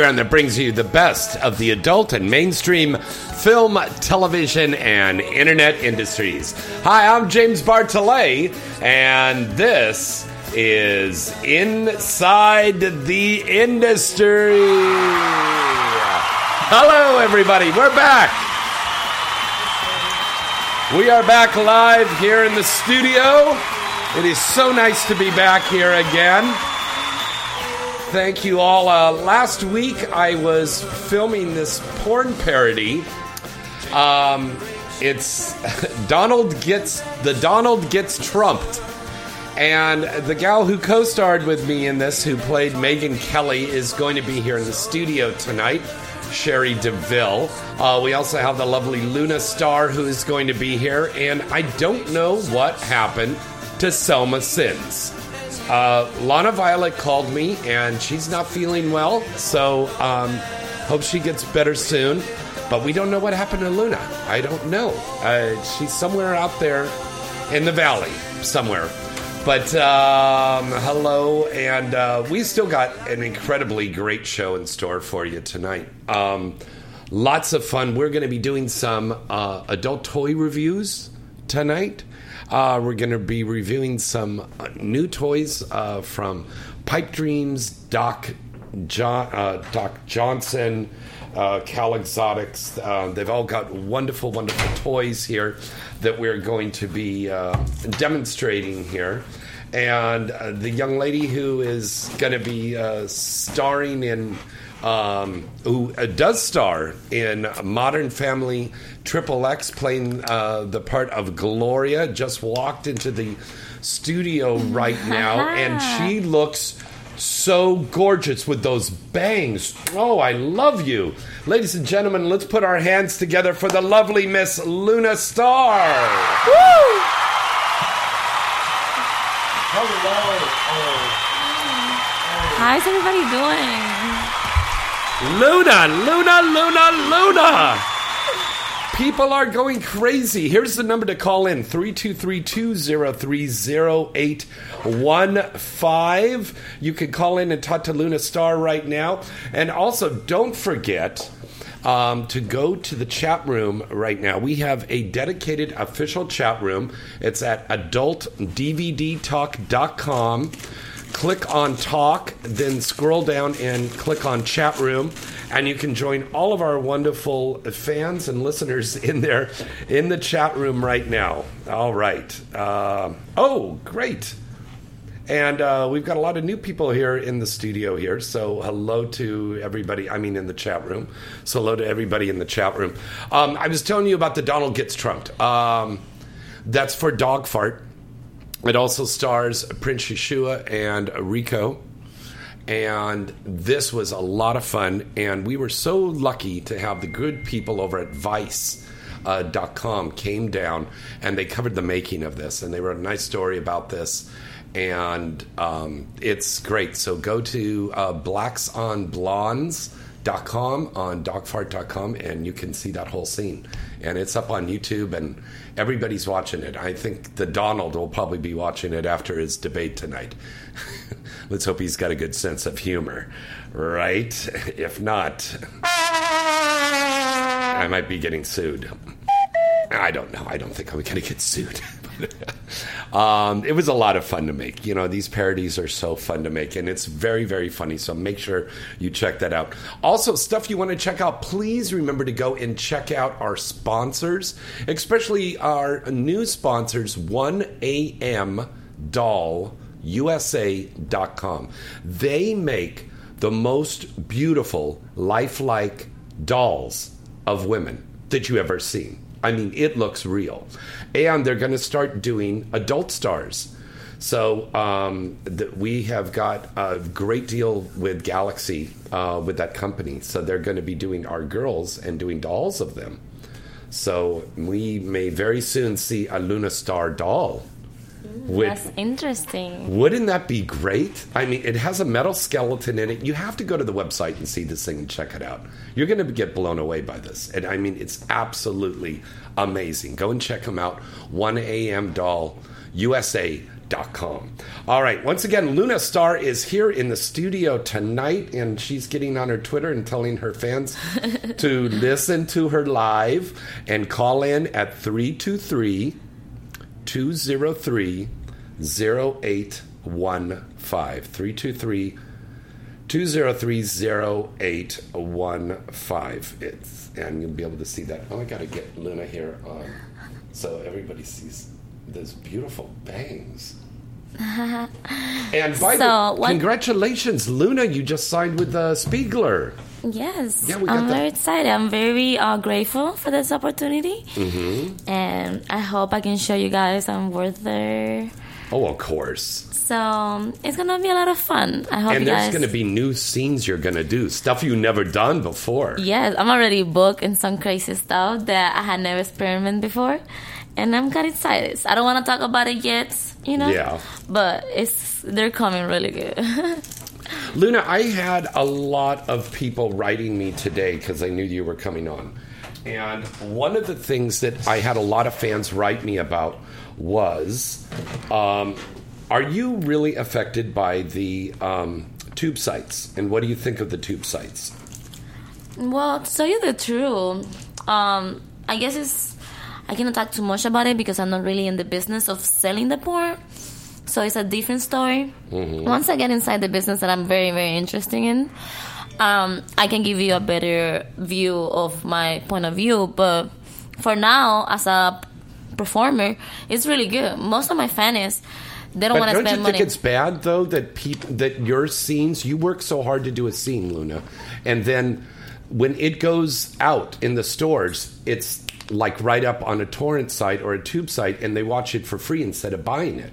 Program that brings you the best of the adult and mainstream film, television, and internet industries. Hi, I'm James Bartholet, and this is Inside the Industry. Hello, everybody. We're back. We are back live here in the studio. It is so nice to be back here again. Thank you all. Uh, last week I was filming this porn parody. Um, it's Donald gets the Donald gets trumped, and the gal who co-starred with me in this, who played Megyn Kelly, is going to be here in the studio tonight. Cherie DeVille. Uh, we also have the lovely Luna Star who is going to be here, and I don't know what happened to Selma Sins. Uh, Lana Violet called me, and she's not feeling well, so um, hope she gets better soon. But we don't know what happened to Luna. I don't know. Uh, she's somewhere out there in the valley, somewhere. But um, hello, and uh, we still got an incredibly great show in store for you tonight. Um, lots of fun. We're going to be doing some uh, adult toy reviews tonight. Uh, we're going to be reviewing some uh, new toys uh, from Pipe Dreams, Doc, John, uh, Doc Johnson, uh, Cal Exotics. Uh, they've all got wonderful, wonderful toys here that we're going to be demonstrating here. And the young lady who is going to be starring in um, who uh, does star in Modern Family Triple X, playing uh, the part of Gloria, just walked into the studio right now, and she looks so gorgeous with those bangs. Oh, I love you. Ladies and gentlemen, let's put our hands together for the lovely Miss Luna Star. Woo! How's everybody doing? Luna, Luna, Luna, Luna. People are going crazy. Here's the number to call in 3232-030815. You can call in and talk to Luna Star right now. And also, don't forget um, to go to the chat room right now. We have a dedicated official chat room. It's at adultdvdtalk.com. Click on talk, then scroll down and click on chat room, and you can join all of our wonderful fans and listeners in there in the chat room right now. All right. Uh, oh, great. And uh, we've got a lot of new people here in the studio here. So hello to everybody. I mean, in the chat room. So hello to everybody in the chat room. Um, I was telling you about the Donald Gets Trumped. Um, that's for Dogfart. It also stars Prince Yahshua and Rico. And this was a lot of fun. And we were so lucky to have the good people over at Vice. Uh, com came down and they covered the making of this and they wrote a nice story about this and um, it's great so go to uh, blacksonblondes.com on dogfart.com and you can see that whole scene and it's up on youtube and everybody's watching it i think the donald will probably be watching it after his debate tonight let's hope he's got a good sense of humor right if not I might be getting sued. I don't know. I don't think I'm going to get sued. um, it was a lot of fun to make. You know, these parodies are so fun to make, and it's very, very funny. So make sure you check that out. Also, stuff you want to check out, please remember to go and check out our sponsors, especially our new sponsors, 1AM Doll USA.com. They make the most beautiful, lifelike dolls of women that you ever seen. I mean, it looks real. And they're going to start doing adult stars. So um, th- we have got a great deal with Galaxy uh, with that company. So they're going to be doing our girls and doing dolls of them. So we may very soon see a Luna Star doll. That's interesting. wouldn't that be great? I mean, it has a metal skeleton in it. You have to go to the website and see this thing and check it out. You're going to get blown away by this. And I mean, it's absolutely amazing. Go and check them out. 1amdollusa.com. All right. Once again, Luna Star is here in the studio tonight, and she's getting on her Twitter and telling her fans to listen to her live and call in at 323- 203 0815 323 203 0815 it's and you'll be able to see that oh i gotta get luna here on so everybody sees those beautiful bangs and by So, the what- congratulations luna you just signed with uh, spiegler Yes, Yeah, we got I'm that. very excited. I'm very uh, grateful for this opportunity, Mm-hmm. and I hope I can show you guys I'm worth there. Oh of course So it's gonna be a lot of fun. I hope and you there's guys. going to be new scenes you're going to do stuff you've never done before Yes, I'm already booked in some crazy stuff that I had never experimented before, and I'm kind of excited. I don't want to talk about it yet, you know. Yeah. But it's they're coming really good. Luna, I had a lot of people writing me today because I knew you were coming on. And one of the things that I had a lot of fans write me about was um, Are you really affected by the um, tube sites? And what do you think of the tube sites? Well, to tell you the truth, um, I guess it's I cannot talk too much about it because I'm not really in the business of selling the porn. So it's a different story. Once I get inside the business that I'm very, very interested in, um, I can give you a better view of my point of view. But for now, as a performer, it's really good. Most of my fans, they don't want to don't spend you money. think it's bad though that peop- that your scenes you work so hard to do a scene, Luna, and then when it goes out in the stores, it's like right up on a torrent site or a tube site, and they watch it for free instead of buying it.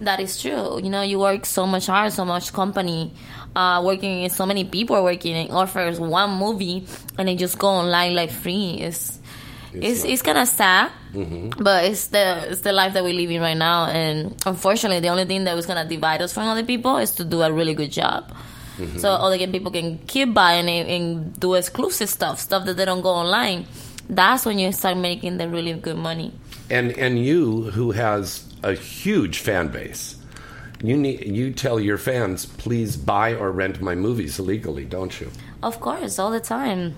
That is true. You know, you work so much hard, so much company, uh, working in so many people working and offers one movie and they just go online like free. It's it's it's kind of sad, mm-hmm. but it's the it's the life that we're living right now. And unfortunately, the only thing that was gonna divide us from other people is to do a really good job. Mm-hmm. So other people can keep buying it and do exclusive stuff, stuff that they don't go online. That's when you start making the really good money. And and you who has a huge fan base, you need you tell your fans please buy or rent my movies legally, don't you? Of course, all the time.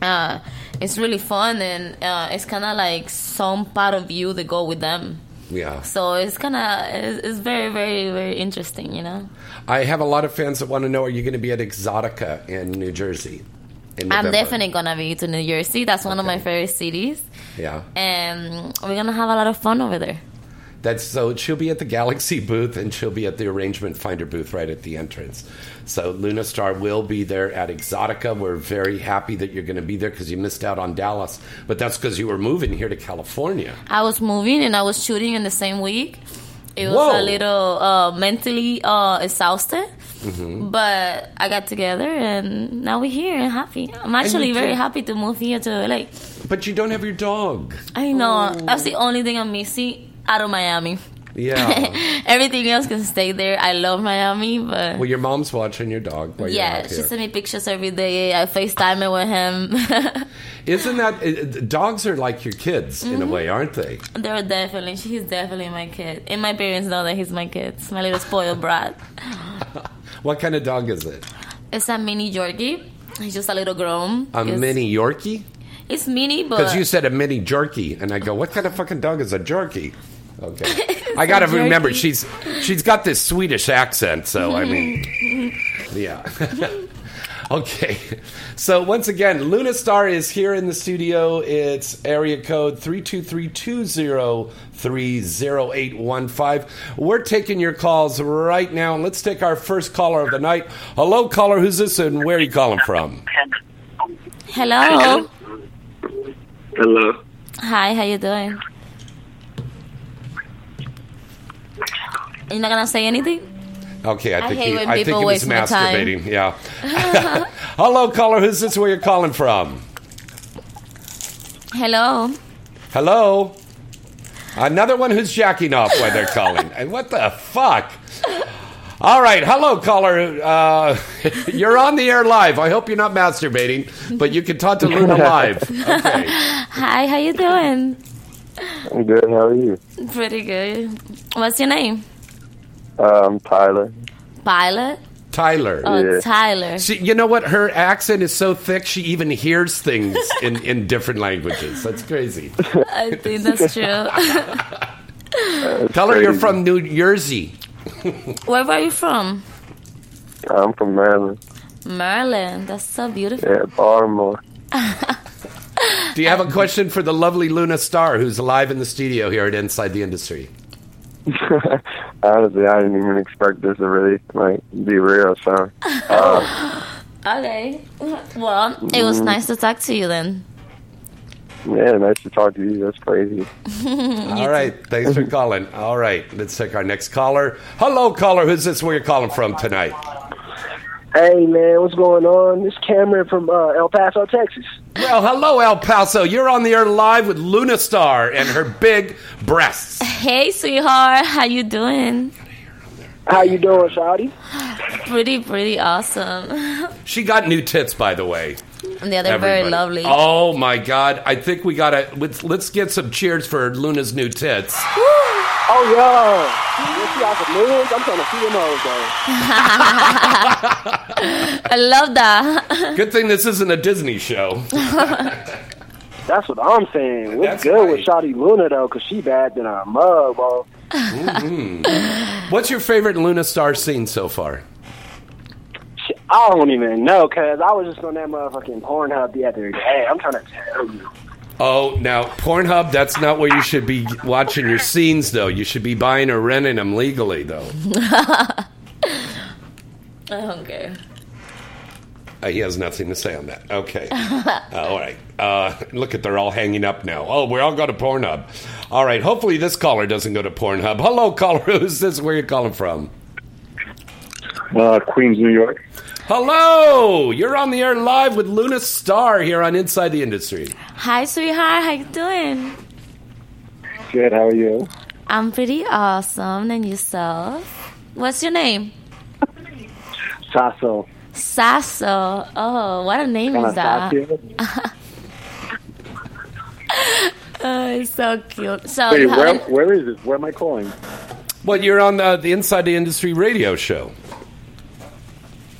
Uh, it's really fun, and uh, it's kind of like some part of you that go with them. Yeah. So it's kind of it's, it's very, very, very interesting, you know. I have a lot of fans that want to know: Are you going to be at Exxxotica in New Jersey? In I'm definitely gonna be to New Jersey. That's one of my favorite cities, Yeah. and we're gonna have a lot of fun over there. That's so she'll be at the Galaxy booth and she'll be at the Arrangement Finder booth right at the entrance. So Luna Star will be there at Exxxotica. We're very happy that you're going to be there because you missed out on Dallas, but that's because you were moving here to California. I was moving and I was shooting in the same week. It was Whoa. a little uh, mentally uh, exhausted, Mm-hmm. but I got together and now we're here and happy. I'm actually very happy to move here to LA. But you don't have your dog. I know that's the only thing I'm missing out of Miami. Yeah. Everything else can stay there. I love Miami, but well, your mom's watching your dog while you're yeah, she sends me pictures every day. I FaceTime it with him. Isn't that dogs are like your kids in Mm-hmm. a way, aren't they? They're definitely, she's definitely my kid. And my parents know that he's my kid. It's my little spoiled brat. What kind of dog is it? It's a mini Yorkie. He's just a little grown. A It's- mini Yorkie? It's mini, but Because you said a mini jerky, and I go, "What kind of fucking dog is a jerky?" Okay, I got to jerky. remember she's she's got this Swedish accent, so I mean, yeah. okay, so once again, Luna Star is here in the studio. It's area code three two three two zero three zero eight one five. We're taking your calls right now. and Let's take our first caller of the night. Hello, caller. Who's this, and where are you calling from? hello. Hello. Hi, how you doing? You're not gonna say anything? Okay, I I think hate he, when I think people he was waste time. masturbating. Yeah. Hello, caller. Who's this? Where you're calling from? Hello. Hello. Another one who's jacking off while they're calling. And what the fuck? All right, hello, caller. Uh, you're on the air live. I hope you're not masturbating, but you can talk to Luna live. Okay. Hi, how you doing? I'm good. How are you? Pretty good. What's your name? Um, Tyler. Pilot? Tyler. Oh, Yeah. Tyler. See, you know what? Her accent is so thick, she even hears things in, in different languages. That's crazy. I think that's true. Tell her you're crazy. from New Jersey. Where are you from? I'm from Maryland. Maryland. That's so beautiful. Yeah, Baltimore. Do you have a question for the lovely Luna Star who's live in the studio here at Inside the Industry? Honestly, I didn't even expect this to really like be real. So, uh, Okay. Well, it was nice to talk to you then. yeah, nice to talk to you. That's crazy. All right. Thanks for calling. All right. Let's take our next caller. Hello, caller. Who's this? Where you're calling from tonight? Hey man, what's going on? This Cameron from uh, El Paso, Texas. Well, hello, El Paso. You're on the air live with Luna Star and her big breasts. Hey, sweetheart. How you doing? How you doing, Shawty? Pretty, pretty awesome. She got new tits, by the way. And the other very Everybody. lovely. Oh my God! I think we gotta let's, let's get some cheers for Luna's new tits. Oh yo, you see out the millions? I'm trying to see them all though. I love that. Good thing this isn't a Disney show. That's what I'm saying. We're That's good right. with Shawty Luna though, cause she bad than a mug, bro. Mm-hmm. What's your favorite Luna Star scene so far? Shit, I don't even know, cause I was just on that motherfucking Pornhub the other day. I'm trying to tell you. Oh, now Pornhub. That's not where you should be watching your scenes, though. You should be buying or renting them legally, though. okay. Uh, he has nothing to say on that. Okay. all right. Uh, look at they're all hanging up now. Oh, we're all going to Pornhub. All right. Hopefully this caller doesn't go to Pornhub. Hello, caller. Who's this? Where you calling from? Uh, Queens, New York. Hello. You're on the air live with Luna Star here on Inside the Industry. Hi, sweetheart. How you doing? Good. How are you? I'm pretty awesome. And yourself? What's your name? Sasso. Sasso. Oh, what a name is that? Oh, it's so cute. So Wait, where, where is it? Where am I calling? Well, you're on the, the Inside the Industry radio show.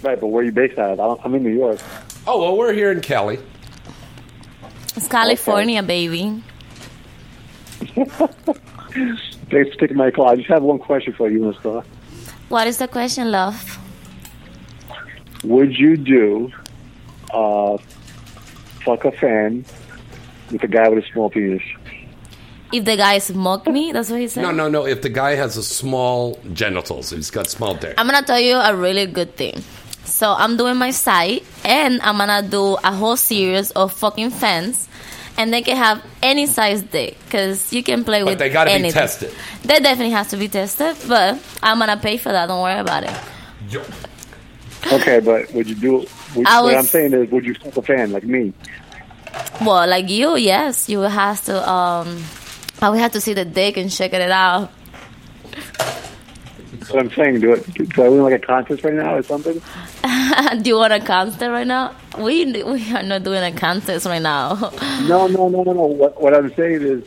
Right, but where are you based out of? I don't- I'm in New York. Oh, well, we're here in Cali. it's California, baby. Thanks for taking my call. I just have one question for you, Mister. What is the question, love? Would you do uh, fuck a fan with a guy with a small penis? If the guy smoke me, that's what he said. No, no, no. If the guy has a small genitals, he's got small dick. I'm gonna tell you a really good thing. So I'm doing my site, and I'm gonna do a whole series of fucking fans, and they can have any size dick, cause you can play But with. But they gotta be tested. They definitely has to be tested, but I'm gonna pay for that. Don't worry about it. Okay, but would you do? Would, I what I'm saying is, would you fuck a fan like me? Well, like you, yes, you will have to. Um, I will have to see the dick and check it out. That's what I'm saying. Do it. Do I win like a contest right now or something? do you want a contest right now? We we are not doing a contest right now. No, no, no, no, no. What, what I'm saying is,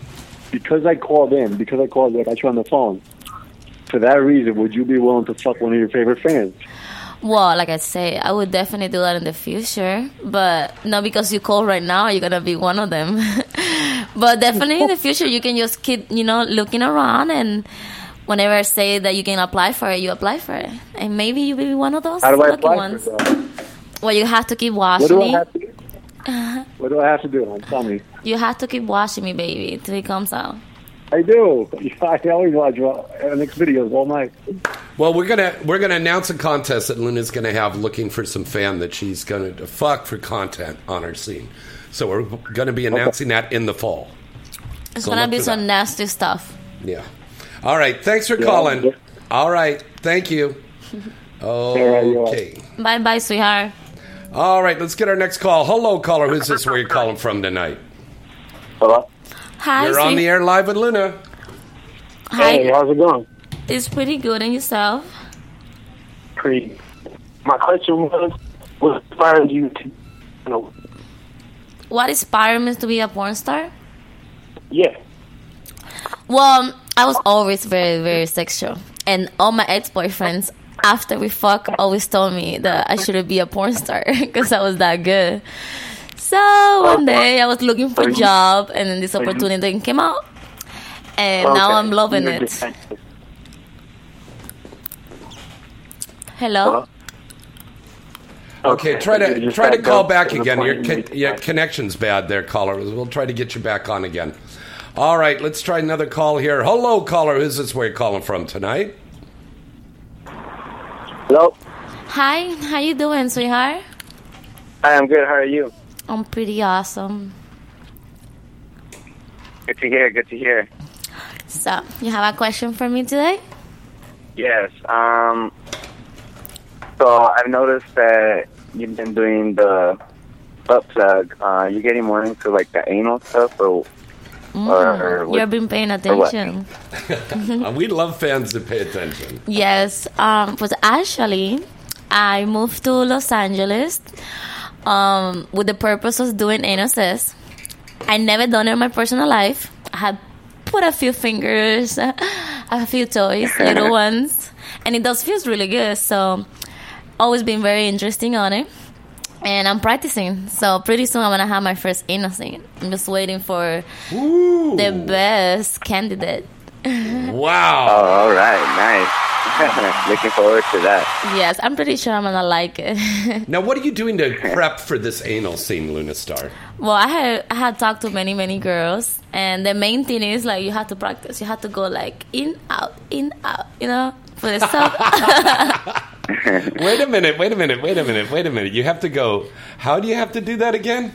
because I called in, because I called, like I you on the phone. For that reason, would you be willing to fuck one of your favorite fans? Well, like I say, I would definitely do that in the future, but not because you call right now, you're gonna be one of them. but definitely in the future, you can just keep, you know, looking around, and whenever I say that you can apply for it, you apply for it, and maybe you will be one of those How do I lucky apply ones. for that? Well, you have to keep What watching do I me. have to do? Uh-huh. What do I have to do? hon? Tell me. You have to keep watching me, baby, till it comes out. I do. I always watch uh, NX videos all night. Well, we're gonna we're gonna announce a contest that Luna's gonna have looking for some fan that she's gonna fuck for content on her scene. So we're gonna be announcing that in the fall. It's So gonna be some that. nasty stuff. Yeah. All right. Thanks for Yeah. calling. All right. Thank you. Okay. Bye, bye, sweetheart. All right. Let's get our next call. Hello, caller. Who's this? Where you calling from tonight? Hello? Hi, You're on the air live with Luna. Hi, Hey, how's it going? it's pretty good, and yourself? Pretty. My question was, what inspired you to, you know, What inspired me to be a porn star? yeah. Well, I was always very, very sexual, and all my ex-boyfriends, after we fuck, always told me that I shouldn't be a porn star because I was that good. So one day I was looking for a job, and then this opportunity came out, and now I'm loving You're it. Hello. Hello? Okay, try to try to call back again. Your con- make- your connection's bad there, caller. We'll try to get you back on again. All right, let's try another call here. Hello, caller. Who's this? Where you calling from tonight? Hello? Hi, how you doing, sweetheart? Hi, I'm good. How are you? I'm pretty awesome. Good to hear. Good to hear. So, you have a question for me today? Yes. Um. So I've noticed that you've been doing the butt plug. Uh, you getting more into like the anal stuff, or or what- You've been paying attention. We love fans to pay attention. Yes, um, but actually, I moved to Los Angeles um, with the purpose of doing NSS. I never done it in my personal life. I had put a few fingers, a few toys, little ones, and it does feels really good. So, always been very interesting on it. And I'm practicing, so pretty soon I'm gonna have my first innocent. I'm just waiting for Ooh. the best candidate. Wow. Oh, all right, nice. Looking forward to that. Yes, I'm pretty sure I'm gonna like it. Now, what are you doing to prep for this anal scene, Luna Star? Well, I had I had talked to many many girls, and the main thing is like you have to practice. You have to go like in out in out. You know, for the stuff. Wait a minute, wait a minute, wait a minute, wait a minute. You have to go. How do you have to do that again?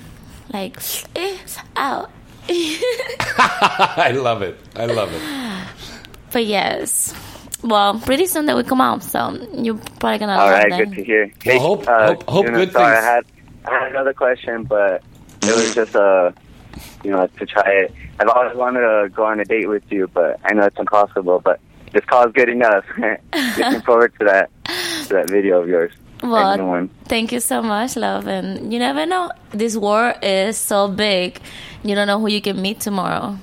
like in out. I love it. I love it. but yes, well, pretty soon they will come out, so you're probably gonna All love right, them. good to hear. Well, hope- hope- hope you know, good sorry, things- I had, I had another question, but it was just uh, you know, to try it. I've always wanted to go on a date with you, but I know it's impossible. But this call is good enough. Looking forward to that to that video of yours. Well, thank you so much, love. And you never know. This world is so big. You don't know who you can meet tomorrow.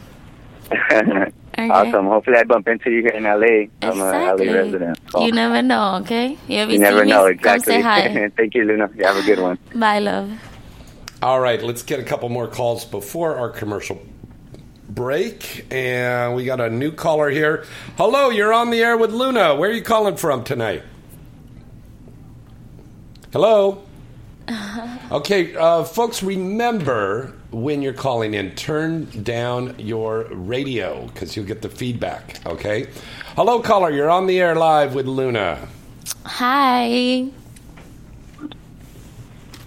Awesome. Hopefully, I bump into you here in LA. I'm Exactly. a LA resident. so You never know, okay? You, you never me, know Come say hi. Thank you, Luna. You have a good one. Bye, love. All right, let's get a couple more calls before our commercial break. And we got a new caller here. Hello, you're on the air with Luna. Where are you calling from tonight? Hello? Okay, uh, folks, remember when you're calling in, turn down your radio because you'll get the feedback, okay? Hello, caller, you're on the air live with Luna. Hi.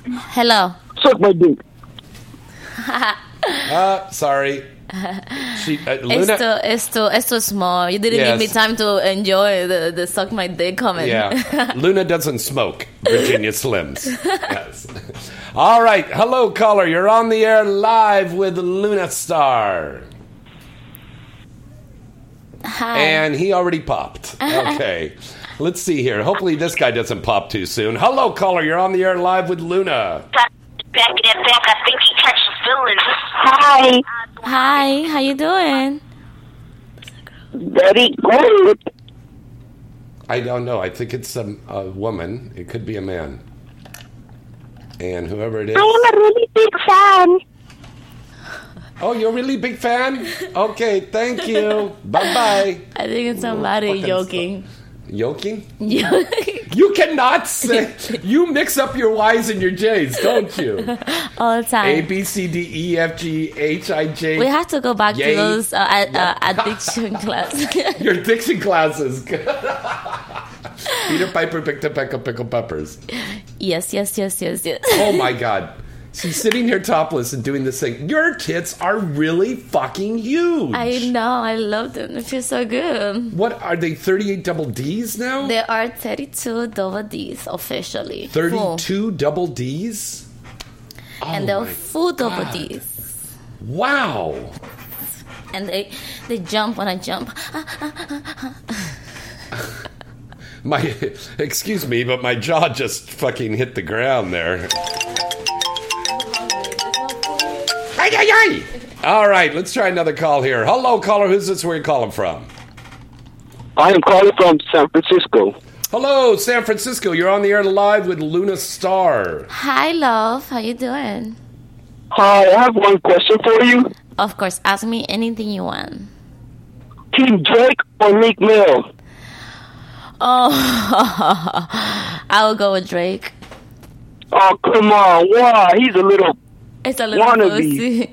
Hello. Suck my dick. Uh, sorry. She, uh, It's Luna. too, it's too, it's too small. You didn't give me time to enjoy the, the suck my dick comment. Yeah. Luna doesn't smoke. Virginia Slims. Yes. All right. Hello, caller. You're on the air live with Luna Star. Hi. And he already popped. Okay. Let's see here. Hopefully, this guy doesn't pop too soon. Hello, caller. You're on the air live with Luna. Back back that back. I think he catches feelings. Hi. Hi. How you doing? Very good. I don't know. I think it's a, a woman. It could be a man. And whoever it is. I am a really big fan. Oh, you're a really big fan? Okay, thank you. bye bye. I think it's somebody Fucking joking. Yoking? You cannot say. You mix up your Y's and your J's, don't you? All the time. A B C D E F G H I J. We have to go back Yay. to those uh, uh, addiction classes. Your addiction classes. Peter Piper picked a peck of pickled peppers. yes, yes, yes, yes, yes. Oh my god. She's sitting here topless and doing this thing. Your tits are really fucking huge. I know. I love them. They feel so good. What are they? Thirty-eight double D's now? There are 32 double D's officially. Full. Thirty-two double D's. and Oh they're my full double God. D's. Wow. And they they jump when I jump. My excuse me, but my jaw just fucking hit the ground there. Ay, ay, ay. All right, let's try another call here. Hello, caller. Who's this? Where you calling from? I am calling from San Francisco. Hello, San Francisco. You're on the air live with Luna Star. Hi, love. How you doing? Hi, I have one question for you. Of course, ask me anything you want. Team Drake or Meek Mill? Oh, I will go with Drake. Oh, come on. Why? He's a little. It's a little pussy.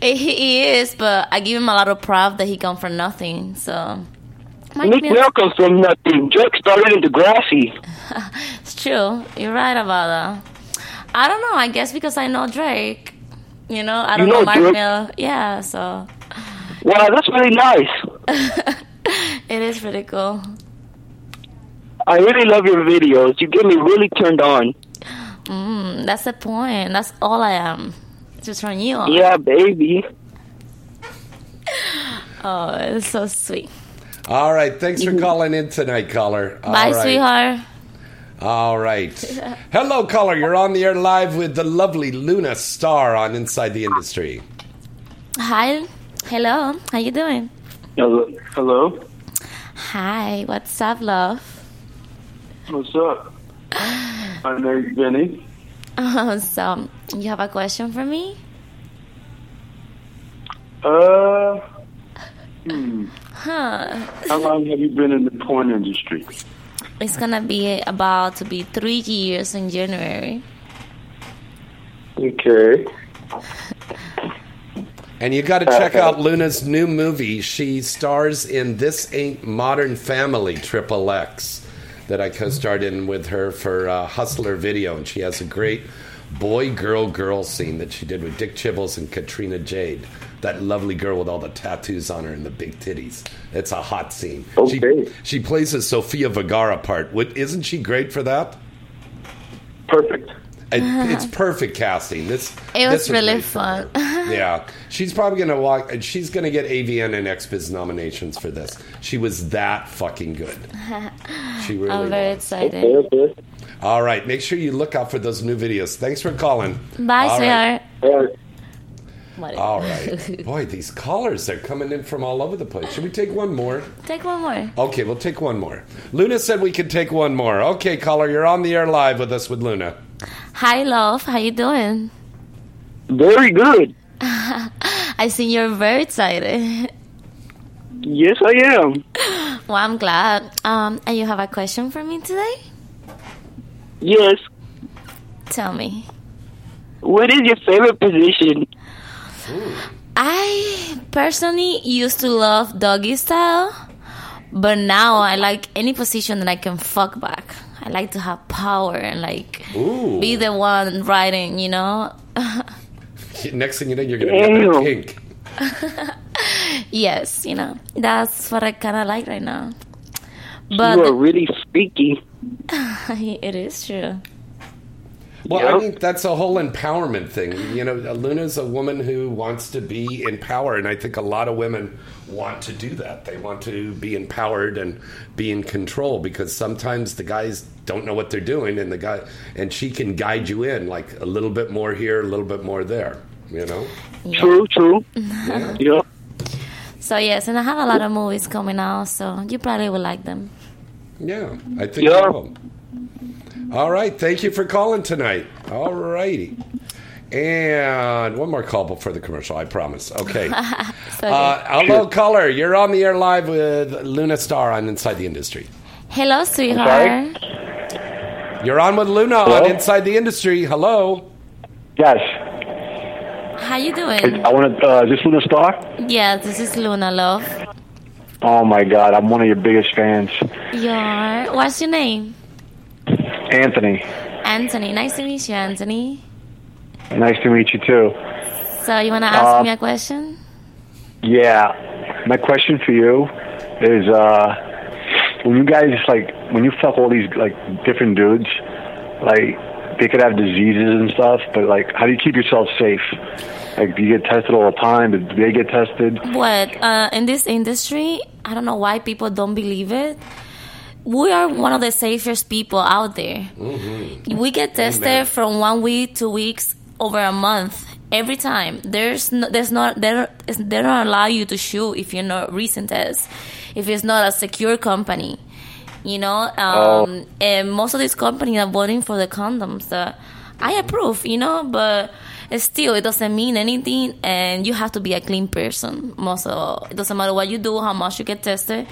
he, he is, but I give him a lot of prop that he come from nothing. So, Mill- Mill comes from nothing. Drake started in Degrassi. it's true. You're right about that. I don't know. I guess because I know Drake. You know, I don't You know, know Mark Drake? Mill. Yeah, so Wow, that's really nice. it is pretty cool. I really love your videos. You get me really turned on. Mm, that's the point. That's all I am. To turn you on. Yeah, baby. Oh, it's so sweet. All right, thanks for calling in tonight, caller. All Bye, right. sweetheart. All right. Hello, caller. You're on the air live with the lovely Luna Star on Inside the Industry. Hi. Hello. How you doing? Hello. Hello. Hi. What's up, love? What's up? My name's Benny. Uh, so, you have a question for me? Uh, hmm. Huh. How long have you been in the porn industry? It's gonna be about to be three years in January. Okay. And you got to check out Luna's new movie. She stars in This Ain't Modern Family Triple X that I co starred in with her for uh, Hustler Video. And she has a great boy girl girl scene that she did with Dick Chibbles and Katrina Jade. That lovely girl with all the tattoos on her and the big titties. It's a hot scene. Okay. She, she plays a Sofia Vergara part. What, isn't she great for that? Perfect. It, uh-huh. it's perfect casting. This It was this really great for her. fun. yeah, she's probably gonna walk. and She's gonna get AVN and XBiz nominations for this. She was that fucking good. She really I'm very was. excited. Okay. All right, make sure you look out for those new videos. Thanks for calling. Bye, All right. sweetheart. All right. Whatever. All right, boy, these callers they're coming in from all over the place. Should we take one more? Take one more. Okay, we'll take one more. Luna said we could take one more. Okay, caller, you're on the air live with us with Luna. Hi, love. How you doing? Very good. I see you're very excited. Yes, I am. Well, I'm glad. Um, and you have a question for me today? Yes. Tell me. What is your favorite position? I personally used to love doggy style, but now I like any position that I can fuck back. I like to have power and like Ooh. be the one writing, you know? Next thing you know, you're gonna get the Damn. pink. yes, you know. That's what I kind of like right now. But you are really freaky. it is true. Well, I Yep. think that's a whole empowerment thing. You know, Luna's a woman who wants to be in power, and I think a lot of women want to do that. They want to be empowered and be in control because sometimes the guys don't know what they're doing, and the guy and she can guide you in like a little bit more here, a little bit more there. You know, True, true. yeah. Yep. So yes, and I have a lot of movies coming out, so you probably will like them. Yeah, I think Yeah. you will. All right. Thank you for calling tonight. All righty. And one more call before the commercial, I promise. Okay. So Uh, hello, caller. You're on the air live with Luna Star on Inside the Industry. Hello, sweetheart. You're on with Luna Hello? on Inside the Industry. Hello. Yes. How you doing? I want to. Uh, is this Luna Star? Yeah, this is Luna, love. Oh my God, I'm one of your biggest fans, Your what's your name? Anthony. Anthony. Nice to meet you, Anthony. Nice to meet you too. So you wanna ask Uh, me a question? Yeah. My question for you is uh when you guys like when you fuck all these like different dudes, like they could have diseases and stuff, but like how do you keep yourself safe? Like do you get tested all the time? Do they get tested? What uh, in this industry? I don't know why people don't believe it. We are one of the safest people out there. We get tested Amen. from one week, two weeks, over a month every time. There's no, there's not they don't it's- they don't allow you to shoot if you're not recent test, if it's not a secure company. You know, um, and most of these companies are voting for the condoms that I approve. You know, but still, it doesn't mean anything, and you have to be a clean person. Most of it doesn't matter what you do, how much you get tested.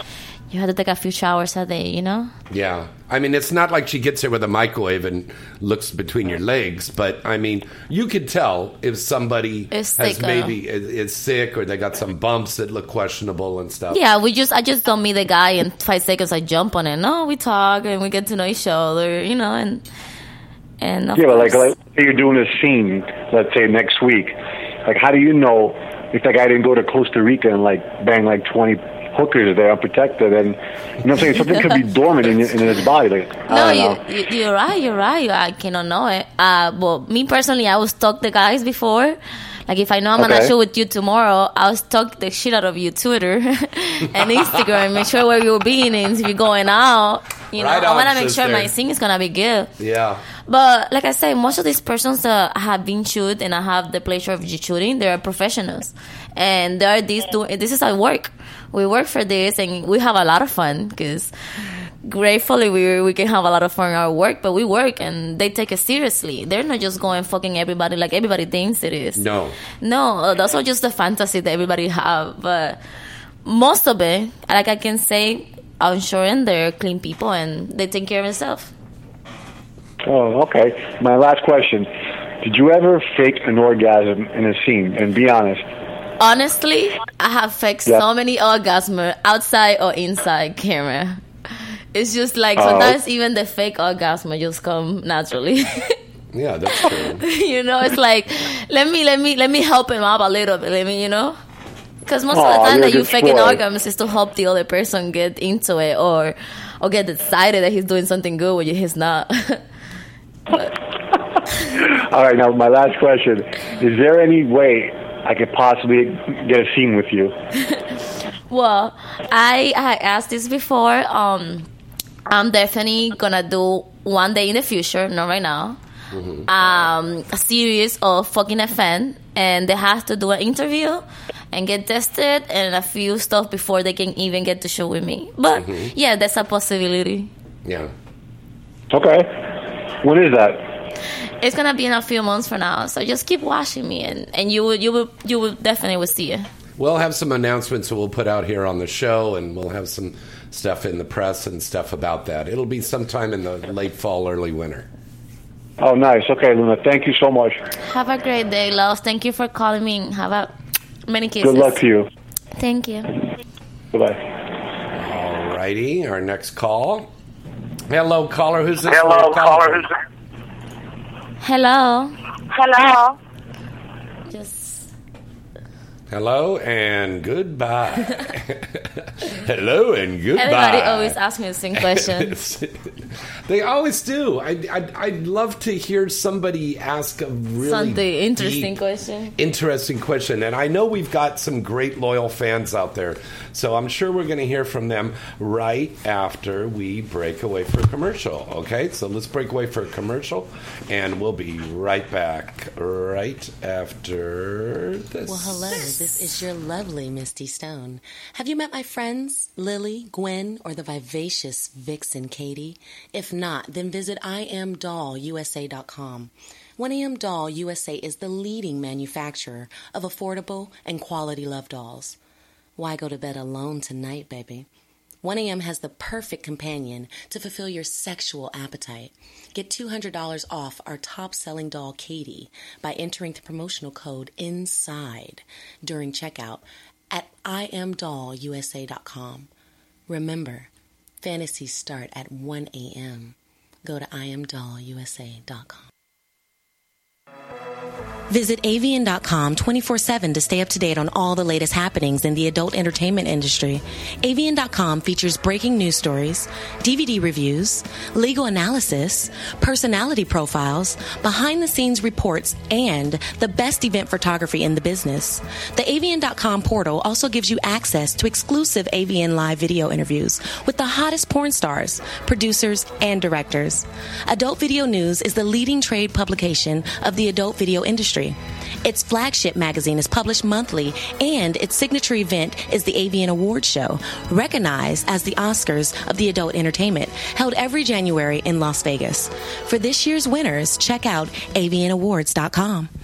You had to take a few showers a day. You know. Yeah. I mean, it's not like she gets there with a microwave and looks between your legs, but I mean, you could tell if somebody Is has sick, uh, maybe is, is sick or they got some bumps that look questionable and stuff. Yeah, we just I just don't meet the guy in five seconds. I jump on it. No, we talk and we get to know each other. You know, and and of Yeah, but like, like say you're doing a scene, let's say next week. Like how do you know if that guy didn't go to Costa Rica and like bang like twenty hookers there unprotected and you know what I'm saying? Something could be dormant in, in his body. Like No, you, you you're right. You're right. I cannot know it. Uh, well, me personally, I will stalk the guys before. Like if I know I'm gonna Okay. shoot with you tomorrow, I'll stalk the shit out of you Twitter and Instagram. Make sure where you're being and if you're going out. You know, Right I wanna make sure my thing is gonna be good. Yeah. But like I say, most of these persons that have been shoot and I have the pleasure of shooting, they are professionals, and they are these doing. This is our work. We work for this, and we have a lot of fun because gratefully we we can have a lot of fun in our work. But we work, and they take it seriously. They're not just going fucking everybody like everybody thinks it is. No. No, uh, that's all just the fantasy that everybody have. But most of it, like I can say, I'm sure, and they're clean people and they take care of themselves. Oh, okay. My last question: Did you ever fake an orgasm in a scene? And be honest. Honestly, I have faked Yeah. so many orgasms outside or inside camera. It's just like Oh. sometimes even the fake orgasm just come naturally. Yeah, that's true. you know, it's like let me let me let me help him out a little bit. Let me, you know, because most of the time that you fake an orgasm is to help the other person get into it or or get excited that he's doing something good when he's not. All right. Now, my last question: Is there any way I could possibly get a scene with you? Well, I I asked this before. Um, I'm definitely gonna do one day in the future, not right now. Um, a series of fucking a fan, and they have to do an interview and get tested and a few stuff before they can even get to show with me. But yeah, that's a possibility. Yeah. Okay. When is that? It's gonna be in a few months from now, so just keep watching me, and, and you will you will you will definitely will see it. We'll have some announcements that we'll put out here on the show, and we'll have some stuff in the press and stuff about that. It'll be sometime in the late fall, early winter. Oh, nice. Okay, Luna. Thank you so much. Have a great day, love. Thank you for calling me. Have a many kisses. Good luck to you. Thank you. Bye-bye. All righty, our next call. Hello, caller. Who's this? Hello, Where you calling caller. from? Who's Hello. Hello. Hello and goodbye. Hello and goodbye. everybody always asks me the same question. they always do. I, I, I'd love to hear somebody ask a really Something interesting deep, question. interesting question. And I know we've got some great loyal fans out there. So I'm sure we're going to hear from them right after we break away for a commercial. Okay, so let's break away for a commercial and we'll be right back right after this. Well, hello. This is your lovely Misty Stone. Have you met my friends, Lily, Gwen, or the vivacious Vixen Katie? If not, then visit imdollusa.com. 1AM Doll USA is the leading manufacturer of affordable and quality love dolls. Why go to bed alone tonight, baby? 1AM has the perfect companion to fulfill your sexual appetite. Get $200 off our top selling doll, Katie, by entering the promotional code INSIDE during checkout at imdollusa.com. Remember, fantasies start at 1 a.m. Go to imdollusa.com. Visit avn.com 24 7 to stay up to date on all the latest happenings in the adult entertainment industry. AVN.com features breaking news stories, DVD reviews, legal analysis, personality profiles, behind the scenes reports, and the best event photography in the business. The avn.com portal also gives you access to exclusive AVN live video interviews with the hottest porn stars, producers, and directors. Adult Video News is the leading trade publication of the adult video industry. Its flagship magazine is published monthly, and its signature event is the AVN Awards Show, recognized as the Oscars of the adult entertainment, held every January in Las Vegas. For this year's winners, check out avnawards.com.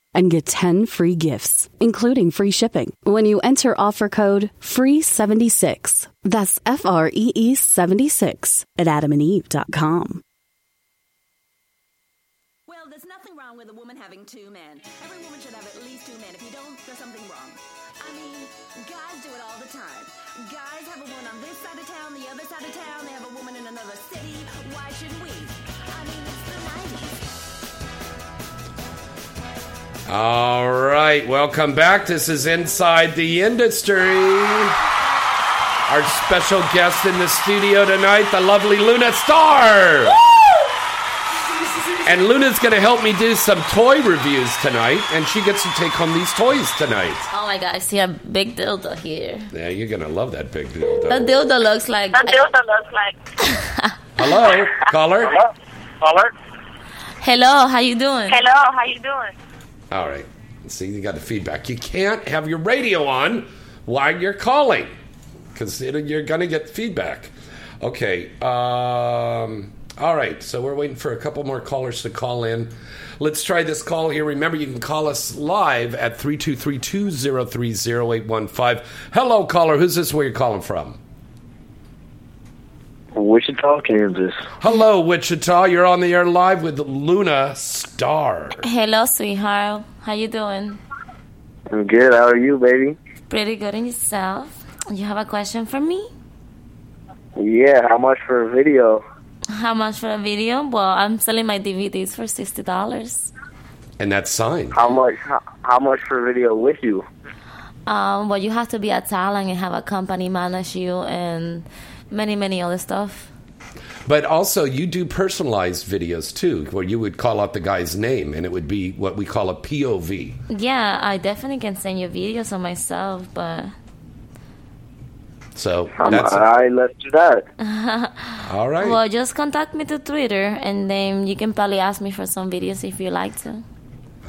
and get 10 free gifts, including free shipping, when you enter offer code FREE76. That's F R E E 76 at adamandeve.com. All right, welcome back. This is Inside the Industry. Our special guest in the studio tonight, the lovely Luna Star. And Luna's going to help me do some toy reviews tonight, and she gets to take home these toys tonight. Oh my god, I see a big dildo here. Yeah, you're going to love that big dildo. The dildo looks like. The dildo looks like. Hello, caller. Hello, Caller? Hello, how you doing? Hello, how you doing? All right. See, you got the feedback. You can't have your radio on while you're calling because you're going to get feedback. Okay. Um, all right. So we're waiting for a couple more callers to call in. Let's try this call here. Remember, you can call us live at 323-203-0815. Hello, caller. Who's this? Where you're calling from? Wichita, Kansas. Hello, Wichita. You're on the air live with Luna Star. Hello, sweetheart. How you doing? I'm good. How are you, baby? Pretty good in yourself. You have a question for me? Yeah, how much for a video? How much for a video? Well, I'm selling my DVDs for sixty dollars. And that's signed. How much? How, how much for a video with you? Um, well, you have to be a talent and have a company manage you and many, many other stuff. But also, you do personalized videos too, where you would call out the guy's name, and it would be what we call a POV. Yeah, I definitely can send you videos of myself, but So that's all right, let's do that. all right. well, just contact me to Twitter, and then you can probably ask me for some videos if you like to.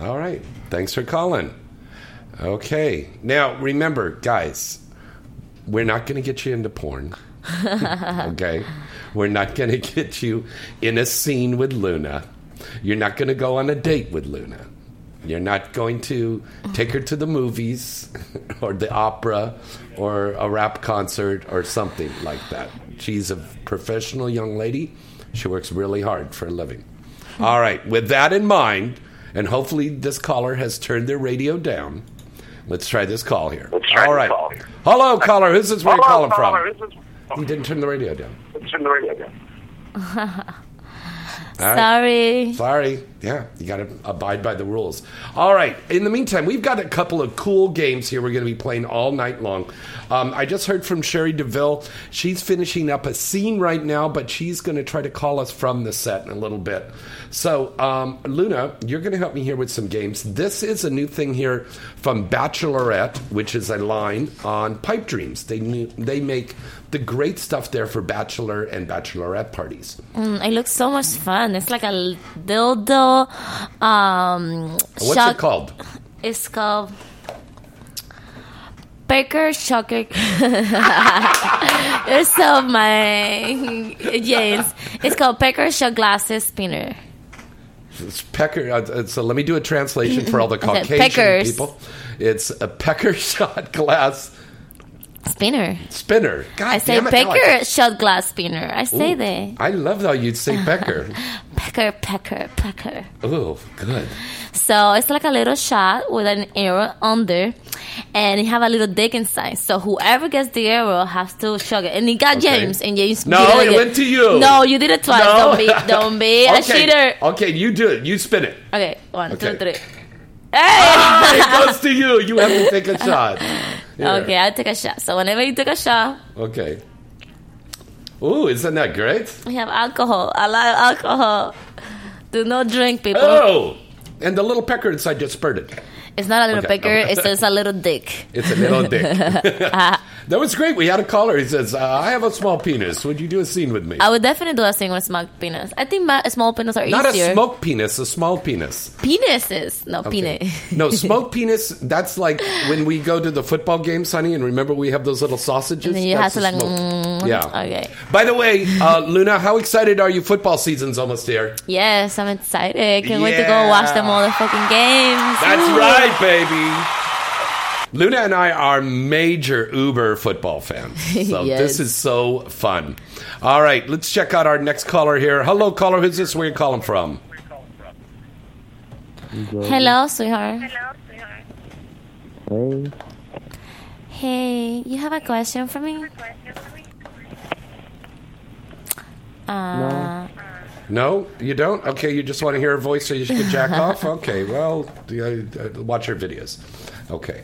All right. Thanks for calling. Okay. Now, remember, guys, we're not going to get you into porn. okay. We're not going to get you in a scene with Luna. You're not going to go on a date with Luna. You're not going to take her to the movies or the opera or a rap concert or something like that. She's a professional young lady. She works really hard for a living. All right. With that in mind, and hopefully this caller has turned their radio down. Let's try this call here. try All right. call. Hello, caller. Who's this? Where you calling caller. from? This He didn't turn the radio down. Turn the radio down. All right. Sorry. Sorry. Yeah, you got to abide by the rules. All right. In the meantime, we've got a couple of cool games here we're going to be playing all night long. Um, I just heard from Cherie DeVille. She's finishing up a scene right now, but she's going to try to call us from the set in a little bit. So, um, Luna, you're going to help me here with some games. This is a new thing here from Bachelorette, which is a line on Pipe Dreams. They they make the great stuff there for bachelor and bachelorette parties. Mm, it looks so much fun. It's like a dildo. Um, What's shock- it called? It's called Baker Shocker. it's so my James. It's called Baker Shot Glasses Spinner. It's pecker. Uh, so let me do a translation for all the Caucasian peckers. people. It's a pecker shot glass Spinner. spinner. God I say damn it, now I- Pecker Shot Glass Spinner. I say Ooh, that. I love how you'd say pecker. Pecker, pecker, pecker. oh, good. So it's like a little shot with an arrow under, and you have a little dick inside. So whoever gets the arrow has to shove it. And it got Okay. James, and James. No, it again. went to you. No, you did it twice. No. Don't be, don't be a okay. cheater. Okay, you do it. You spin it. Okay, one, two, three. Ah, Hey! it goes to you. You have to take a shot. Here. Okay, I'll take a shot. So whenever you take a shot, Okay. Ooh, isn't that great? we have alcohol. A lot of alcohol. Do not drink, people. Oh, and the little pecker inside just spurted. It's not a little Okay. pecker. It's just a little dick. It's a little dick. that was great. We had a caller. He says, uh, "I have a small penis. Would you do a scene with me?" I would definitely do a scene with small penis. I think ma- small penis are easy. Not easier. a smoke penis, a small penis. Penises. No, Okay. penis. no, smoke penis. That's like when we go to the football games, honey. And remember, we have those little sausages. And then you That's have to like, mm, Yeah. Okay. By the way, uh, Luna, how excited are you? Football season's almost here. Yes, I'm excited. Can't wait to go watch them all the fucking games. That's Woo. right, baby. Luna and I are major Uber football fans. So Yes. this is so fun. All right, let's check out our next caller here. Hello, caller. Who's this? Where you calling from? Hello, sweetheart. Hello, sweetheart. Hey. Hey, you have a question for me? Uh, No, you don't? Okay, you just want to hear her voice so you can jack off? Okay, well, uh, uh, watch her videos. Okay.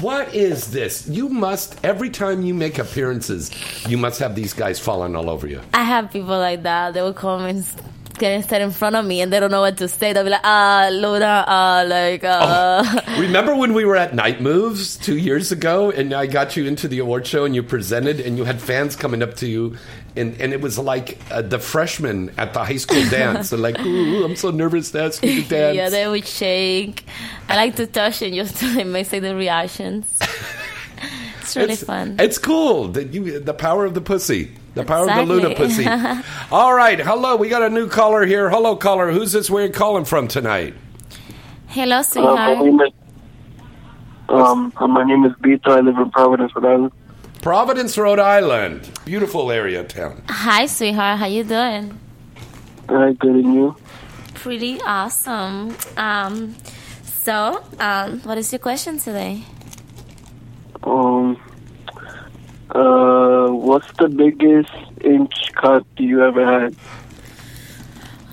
What is this? You must, every time you make appearances, you must have these guys falling all over you. I have people like that. They will come and stand in front of me and they don't know what to say. They'll be like, ah, Luna, ah, like, uh. Remember when we were at Night Moves two years ago and I got you into the award show and you presented and you had fans coming up to you and, and it was like uh, the freshmen at the high school dance. They're like, ooh, I'm so nervous to ask you to dance. yeah, they would shake. I like to touch and just to make say the reactions. it's really it's, fun. It's cool. The, you, the power of the pussy. The power of the Luna pussy. All right. Hello. We got a new caller here. Hello, caller. Who's this? Where you calling from tonight? Hello, Uh, my sweetheart. name is um, my name is Bito. I live in Providence, Rhode Island. Providence, Rhode Island. Beautiful area of town. Hi, sweetheart. How you doing? Hi, good and you? Pretty awesome. Um, so, um, what is your question today? Um, uh, what's the biggest inch cut you ever had?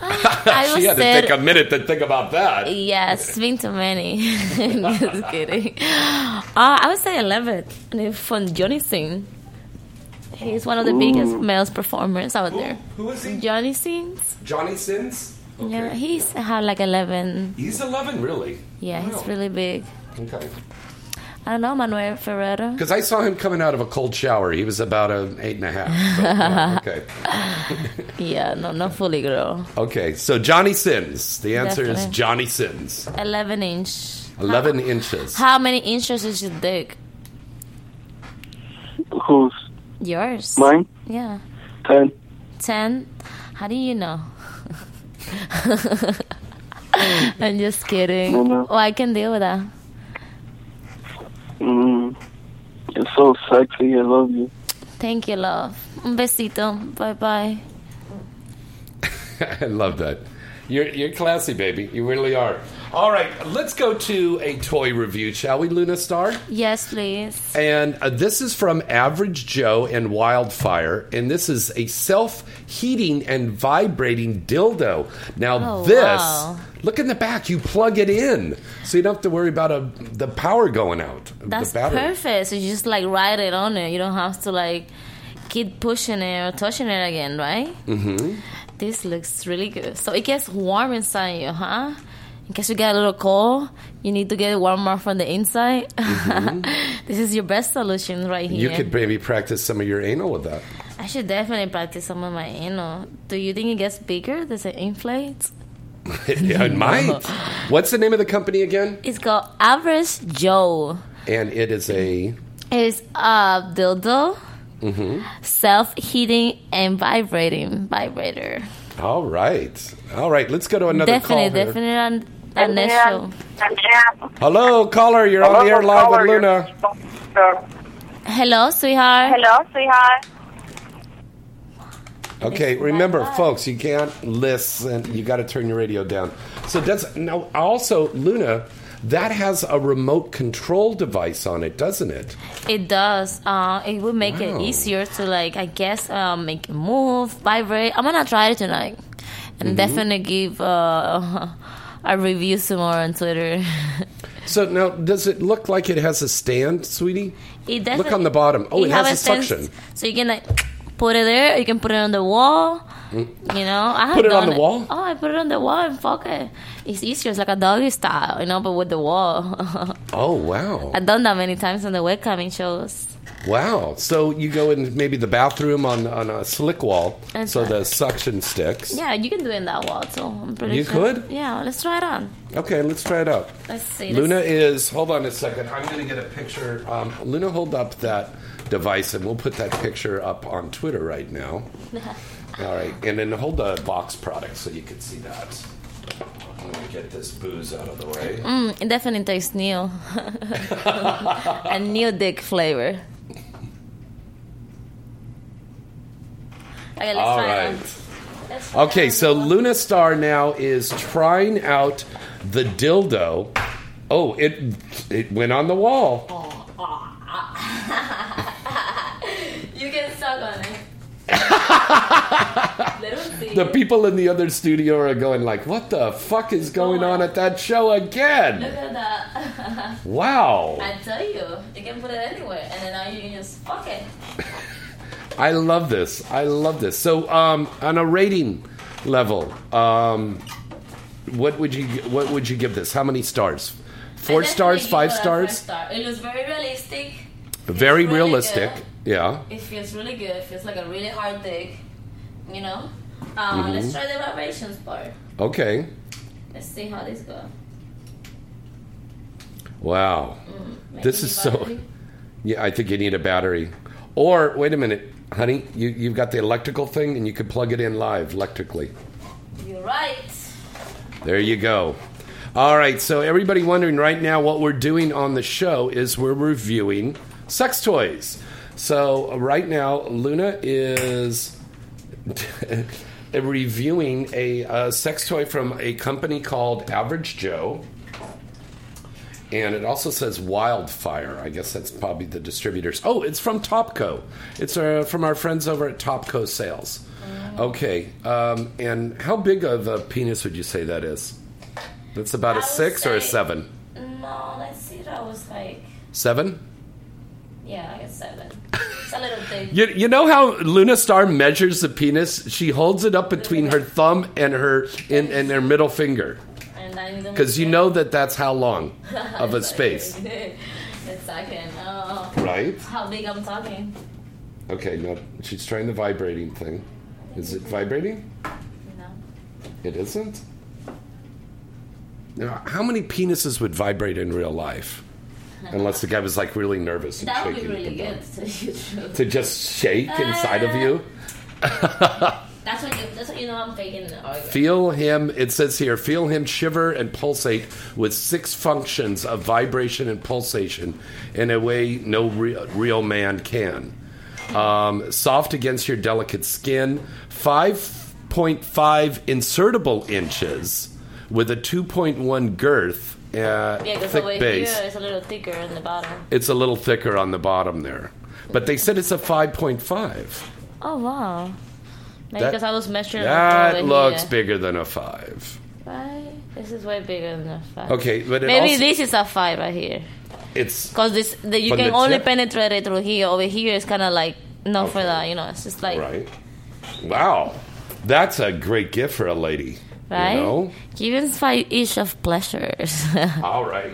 I she had to say take a minute to think about that. Yes, it's been too many. Just kidding. Uh, I would say 11. And it's from Johnny Singh. He's one of the biggest male performers out there. Who is he? Johnny Sings. Johnny Sins? Yeah, he's had like 11. He's 11, really? Yeah, Wow. he's really big. Okay. I don't know, Manuel Ferrara. Because I saw him coming out of a cold shower. He was about an eight and a half. But, yeah, okay. Yeah, no, not fully grown. Okay, so Johnny Sins. The answer is Johnny Sins. 11 inch. 11 inches. How many inches is your dick? Who's Yours. mine? Yeah. Ten. 10? How do you know? I'm just kidding. Oh, I can deal with that. Mm, you're so sexy. I love you. Thank you, love. Un besito. Bye bye. I love that. You're, you're classy, baby. You really are. All right, let's go to a toy review, shall we, Luna Star? Yes, please. And uh, this is from Average Joe and Wildfire, and this is a self-heating and vibrating dildo. Now Oh, this, wow. look in the back. You plug it in, so you don't have to worry about a, the power going out. That's the battery. perfect. So you just like ride it on it. You don't have to like keep pushing it or touching it again, right? Mm-hmm. This looks really good. So it gets warm inside you, huh? In case you get a little cold, you need to get it warmer from the inside. this is your best solution right here. You could maybe practice some of your anal with that. I should definitely practice some of my anal. Do you think it gets bigger? Does it inflate? yeah, it might. What's the name of the company again? It's called Average Joe. And it is a. It's a dildo, hmm self-heating and vibrating vibrator. All right, all right. Let's go to another definitely, call. here. definitely an, an initial. Hello, caller. You're on the air live with Luna. Hello, sweetheart. Hello, sweetheart. Okay, remember, folks, you can't listen. You got to turn your radio down. So does now also Luna that has a remote control device on it, doesn't it? It does. Uh, it would make Wow. it easier to like, I guess, um, make it move, vibrate. I'm gonna try it tonight, and Mhm. definitely give uh, a review some more on Twitter. So now, does it look like it has a stand, sweetie? It Look on the bottom. Oh, it, has a suction. so you can like put it there. You can put it on the wall. Mm. You know, I have Put it on the wall? Oh, I put it on the wall and fuck it. It's easier. It's like a doggy style, you know, but with the wall. Oh wow, I've done that many times on the webcamming shows. Wow. So you go in maybe the bathroom on on a slick wall, That's so right. the suction sticks. Yeah, you can do it in that wall too. I'm pretty You sure. could? Yeah, let's try it on. Okay, let's try it out. Let's see. Luna let's- is. Hold on a second. I'm going to get a picture. Um, Luna, hold up that device, and we'll put that picture up on Twitter right now. All right, and then hold the box product so you can see that. I'm going to get this booze out of the way. Mm, it definitely tastes new. a new dick flavor. Okay, let's All try it right. Let's try Okay, so Luna Star now is trying out the dildo. Oh, it it went on the wall. You can suck on it. Let 'em see. The people in the other studio are going like, "What the fuck is oh going on at that show Look again?" at that. Wow. I tell you, you can put it anywhere, and then now you can just fuck it. I love this. I love this. So, um, on a rating level, um, what would you what would you give this? How many stars? Four stars, five give it a stars? star. It looks very realistic. Very really realistic. good. Yeah. It feels really good. It feels like a really hard dick. You know? Uh, Mhm. Let's try the vibrations part. Okay. Let's see how this goes. Wow. maybe This is so. Yeah, I think you need a battery. Or wait a minute, honey, you you've got the electrical thing, and you could plug it in live electrically. You're right. There you go. All right, so everybody wondering right now what we're doing on the show is we're reviewing sex toys. So uh, right now, Luna is reviewing a, uh sex toy from a company called Average Joe. And it also says Wildfire. I guess that's probably the distributors. Oh, it's from Topco. It's uh, from our friends over at Topco Sales. Okay. Um, and how big of a penis would you say that is? That's about I a six or a seven? No, let's see. That was like, Seven? yeah, I guess seven. It's a little thing. You, you know how Luna Star measures the penis? She holds it up between her thumb and her in, and her middle finger. Because you know that that's how long of a space. exactly. Oh. Right? How big I'm talking? Okay, no, she's trying the vibrating thing. Is it vibrating? No. It isn't? Now, how many penises would vibrate in real life? Unless the guy was like really nervous and That would be really good to tell you the truth. To just shake inside of uh, you? That's what you. That's what you know. I'm faking orgasm. Feel him, it says here, feel him shiver and pulsate with six functions of vibration and pulsation in a way no re- real man can. Um, soft against your delicate skin, 5.5 insertable inches with a 2.1 girth, uh, Yeah, because thick over base. here it's a little thicker in the bottom. It's a little thicker on the bottom there. But they said it's a 5.5. Oh wow. Maybe because I was measuring That looks here. bigger than a 5. Right. This is way bigger than a five. Okay, but it maybe also- this is a five right here. It's Because this, the, you can only penetrate it through here. Over here, it's kind of like not for that. You know, it's just like Right. Wow. That's a great gift for a lady. right. You know? Give five each of pleasures. All right.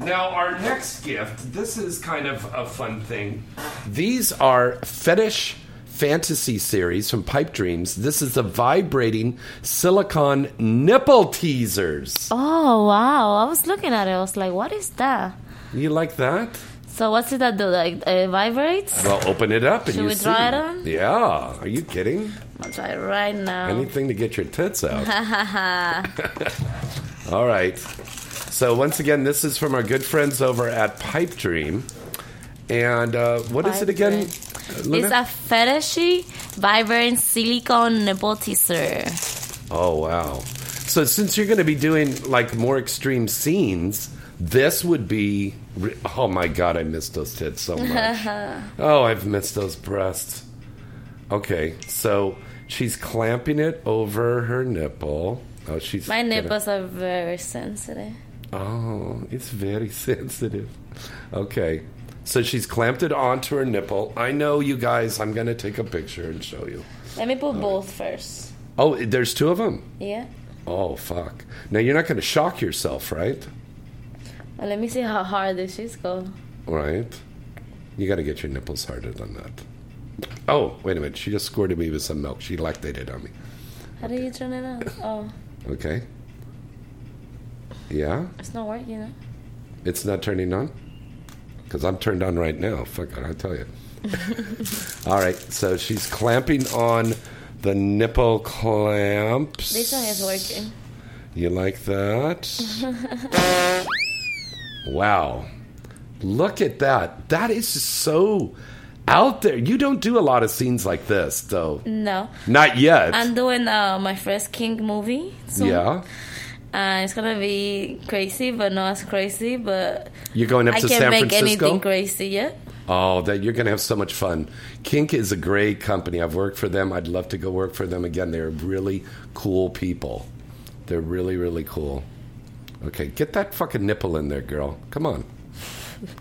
Now, our next gift, this is kind of a fun thing. These are fetish fantasy series from Pipe Dreams. This is the vibrating silicone nipple teasers. oh wow! I was looking at it. I was like, what is that? You like that? So what's it that do? Like uh, vibrates? Well, open it up and Should you we see. try it on? Yeah. Are you kidding? I'll try it right now. Anything to get your tits out. All right. So once again, this is from our good friends over at Pipe Dream. And uh, what is it again? Luna? It's a fetishy vibrant silicone nipple teaser. Oh wow! So since you're going to be doing like more extreme scenes, this would be. Re- oh my god, I missed those tits so much. oh, I've missed those breasts. Okay, so she's clamping it over her nipple. Oh, she's My gonna- nipples are very sensitive. Oh, it's very sensitive. Okay. So she's clamped it onto her nipple. I know you guys, I'm going to take a picture and show you. Let me put both first. Oh, there's two of them. Yeah. Oh, fuck. Now you're not going to shock yourself, right? Well, let me see how hard this is go. Right? You got to get your nipples harder than that. Oh, wait a minute. She just squirted me with some milk. She lactated on me. How do you turn it on? Oh, Okay. Yeah? it's not working. It's not turning on? Because I'm turned on right now. Fuck it, I tell you. All right, so she's clamping on the nipple clamps. This one is working. You like that? wow. Look at that. That is so out there. You don't do a lot of scenes like this, though. No. Not yet. I'm doing uh, my first Kink movie. soon. yeah. Uh, it's gonna be crazy, but not as crazy. But You're going up I to can't San make anything crazy yet. Oh, that you're going to have so much fun. Kink is a great company. I've worked for them. I'd love to go work for them again. They're really cool people. They're really, really cool. Okay, get that fucking nipple in there, girl. Come on.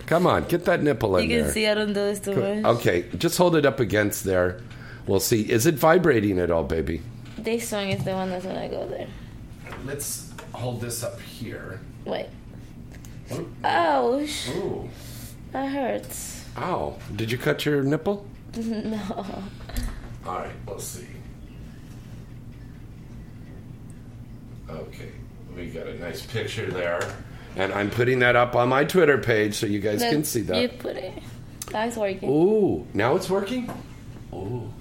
Come on, get that nipple in there. You can there. see I don't do this too much. Okay, just hold it up against there. We'll see. Is it vibrating at all, baby? This one is the one that's gonna go there. Let's hold this up here. Wait. Ouch. Oh, Ooh. That hurts. Ow. Did you cut your nipple? no. All right, let's see. Okay, we got a nice picture there. And I'm putting that up on my Twitter page so you guys can see You that. put it. That's working. Ooh, now it's working? Ooh.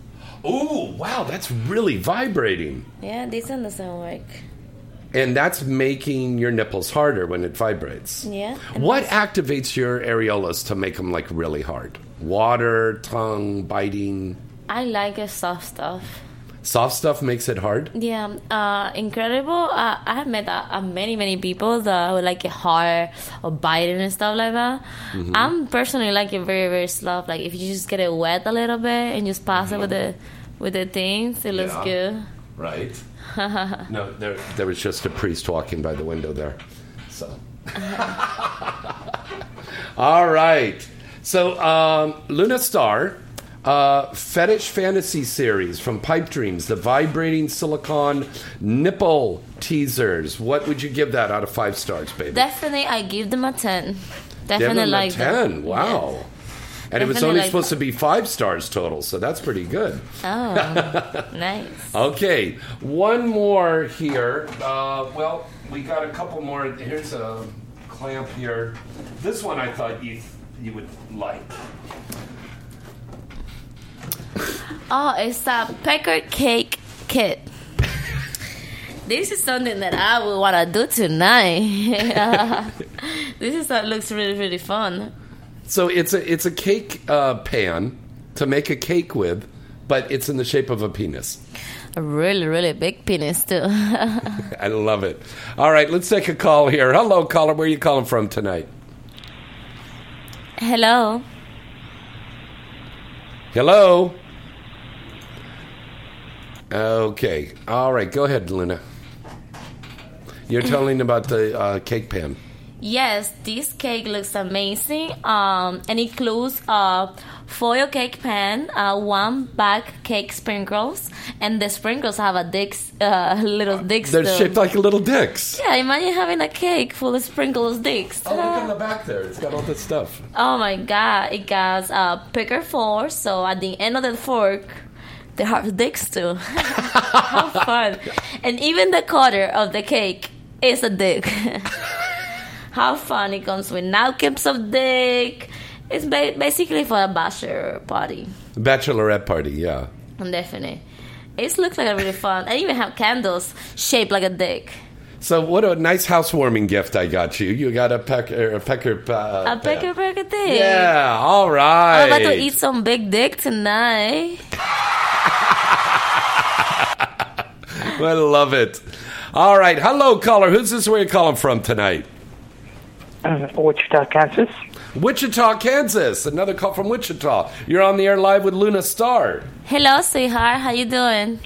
Ooh, wow, that's really vibrating. Yeah, this one doesn't work. And that's making your nipples harder when it vibrates. Yeah. What activates your areolas to make them like really hard? Water, tongue, biting. I like a soft stuff. Soft stuff makes it hard. Yeah, uh, incredible. Uh, I have met uh, uh, many, many people that would like it hard or biting and stuff like that. Mhm. I'm personally like it very, very soft. Like if you just get it wet a little bit and just pass it with the with the things, it looks Yeah. Right. No, there there was just a priest walking by the window there. So. All right. So, um, Luna Star, uh, Fetish Fantasy Series from Pipe Dreams, the vibrating silicon nipple teasers. What would you give that out of five stars, baby? Definitely, I give them a ten. Give Definitely them a like them. 10. Wow. And it was only like supposed to be five stars total, so that's pretty good. Oh, nice. Okay, one more here. Uh, well, we got a couple more. Here's a clamp here. This one I thought you you would like. Oh, it's a pecker cake kit. this is something that I would want to do tonight. this is that looks really really fun. So it's a it's a cake uh, pan to make a cake with, but it's in the shape of a penis. A really really big penis too. I love it. All right, let's take a call here. Hello, caller. Where are you calling from tonight? Hello. Hello. Okay. All right. Go ahead, Luna. You're telling about the uh, cake pan. Yes, this cake looks amazing. Um, and it includes a foil cake pan, uh, one bag cake sprinkles, and the sprinkles have a dicks, uh, little dicks. They're shaped like little dicks. Yeah, imagine having a cake full of sprinkles dicks. Oh, look on the back there. It's got all this stuff. Oh my god, it got a picker fork, so at the end of the fork, they have dicks too. How fun. And even the cutter of the cake is a dick. How fun. It comes with now! napkins of dick. It's ba- basically for a bachelor party. Bachelorette party, yeah. Definitely. It looks like a really fun. I even have candles shaped like a dick. So what a nice housewarming gift I got you. You got a pecker, a pecker, uh, a picker picker dick. Yeah, all right. I'm about to eat some big dick tonight. I love it. All right, hello, caller. Who's this? Where you calling from tonight? Uh, Wichita, Kansas. Wichita, Kansas. Another call from Wichita. You're on the air live with Luna Star. Hello, sweetheart. How you doing?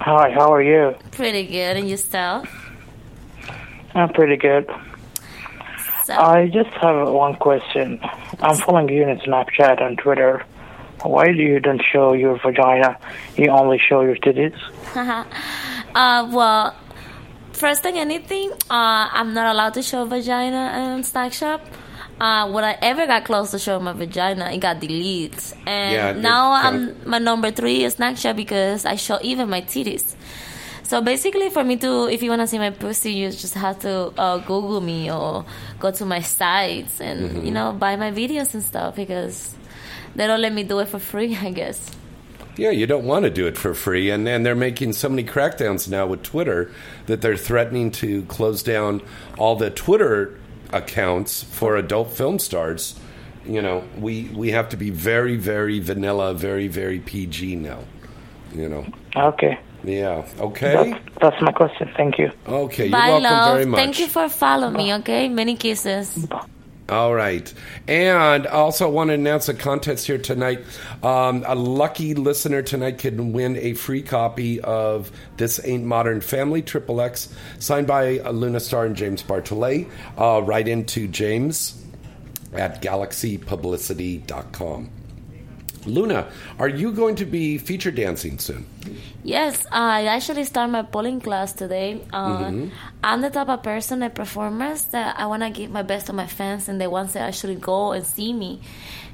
Hi, how are you? Pretty good. And yourself? I'm pretty good. So, I just have one question. I'm following you on Snapchat and Twitter. Why do you don't show your vagina? You only show your titties? uh, well, first thing anything, uh, I'm not allowed to show vagina in Snapchat. Uh, when I ever got close to showing my vagina, it got deleted. And Yeah, now I'm my number three is Snapchat because I show even my titties. So basically, for me to, if you want to see my pussy, you just have to uh, Google me or go to my sites and Mhm. you know buy my videos and stuff because they don't let me do it for free. I guess. Yeah, you don't want to do it for free, and and they're making so many crackdowns now with Twitter that they're threatening to close down all the Twitter accounts for adult film stars. You know, we we have to be very very vanilla, very very PG now. You know. Okay. Yeah. Okay. That's, that's my question. Thank you. Okay. You're Bye, welcome love. very much. Thank you for following me. Okay, many kisses. All right. And I also want to announce a contest here tonight. Um, a lucky listener tonight can win a free copy of This Ain't Modern Family, Triple X, signed by uh, Luna Star and James Bartholet. Uh, right into James at galaxypublicity.com. Luna, are you going to be feature dancing soon? Yes, I actually start my polling class today. Uh, Mhm. I'm the type of person, a performer, that I want to give my best to my fans and the ones that actually go and see me.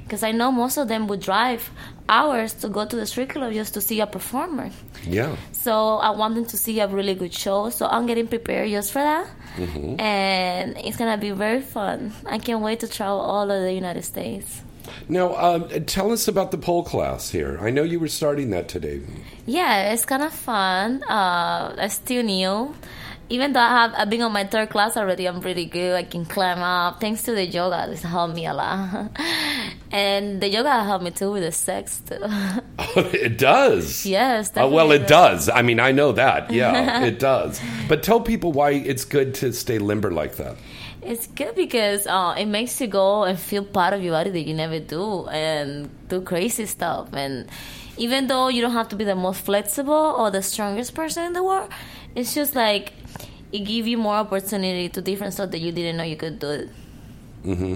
Because I know most of them would drive hours to go to the street club just to see a performer. Yeah. So I want them to see a really good show. So I'm getting prepared just for that. Mhm. And it's going to be very fun. I can't wait to travel all over the United States. Now, um, tell us about the pole class here. I know you were starting that today. Yeah, it's kind of fun. Uh, I still new. Even though I have, I've been on my third class already, I'm pretty good. I can climb up. Thanks to the yoga, it's helped me a lot. And the yoga helped me too with the sex too. it does. yes. Uh, well, it does. I mean, I know that. Yeah, it does. But tell people why it's good to stay limber like that. It's good because uh, it makes you go and feel part of your body that you never do and do crazy stuff. And even though you don't have to be the most flexible or the strongest person in the world, it's just like it gives you more opportunity to different stuff that you didn't know you could do. hmm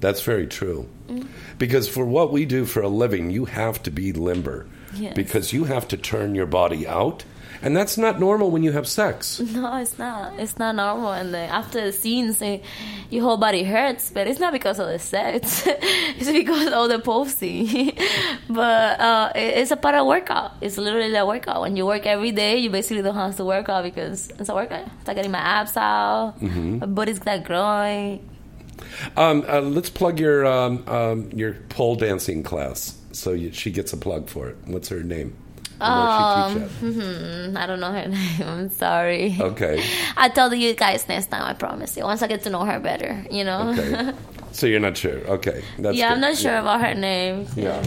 That's very true. Because for what we do for a living, you have to be limber. Yes. Because you have to turn your body out. And that's not normal when you have sex. No, it's not. It's not normal. And then after the scenes, your whole body hurts, but it's not because of the sex. it's because of the posing. but uh, it- it's a part of workout. It's literally a workout. When you work every day, you basically don't have to work out because it's a workout. It's like getting my abs out. Mhm. My body's like growing. Um, uh, let's plug your um, um, your pole dancing class. So you, she gets a plug for it. What's her name? And where she Um, mhm, I don't know her name. I'm sorry. Okay. I'll tell you guys next time. I promise you. Once I get to know her better, you know. Okay. So you're not sure. Okay. That's yeah, I'm not sure Yeah. about her name. Yeah.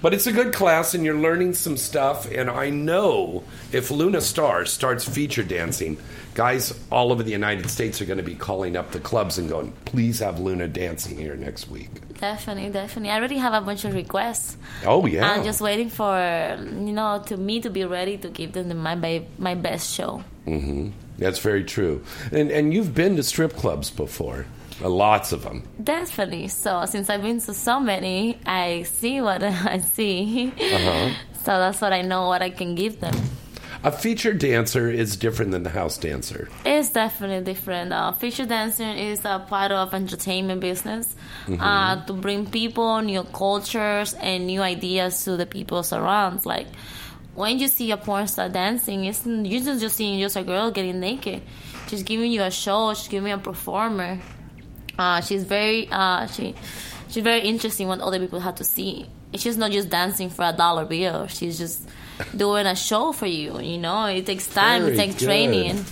But it's a good class and you're learning some stuff. And I know if Luna Star starts feature dancing, guys all over the United States are going to be calling up the clubs and going, please have Luna dancing here next week. Definitely, definitely. I already have a bunch of requests. Oh, yeah. I'm just waiting for you know to me to be ready to give them my my best show. Mm-hmm. That's very true. And, and you've been to strip clubs before, uh, lots of them. Definitely. So since I've been to so many, I see what I see. Uh-huh. So that's what I know what I can give them. A feature dancer is different than the house dancer. It's definitely different. Uh, feature dancing is a part of entertainment business Mhm. uh, to bring people, new cultures, and new ideas to the people surrounds. Like when you see a porn star dancing, it's you're just, just seeing just a girl getting naked. She's giving you a show. She's giving you a performer. Uh, she's very uh, she she's very interesting what other people have to see. She's not just dancing for a dollar bill. She's just doing a show for you. You know, it takes time. Very it takes good. training.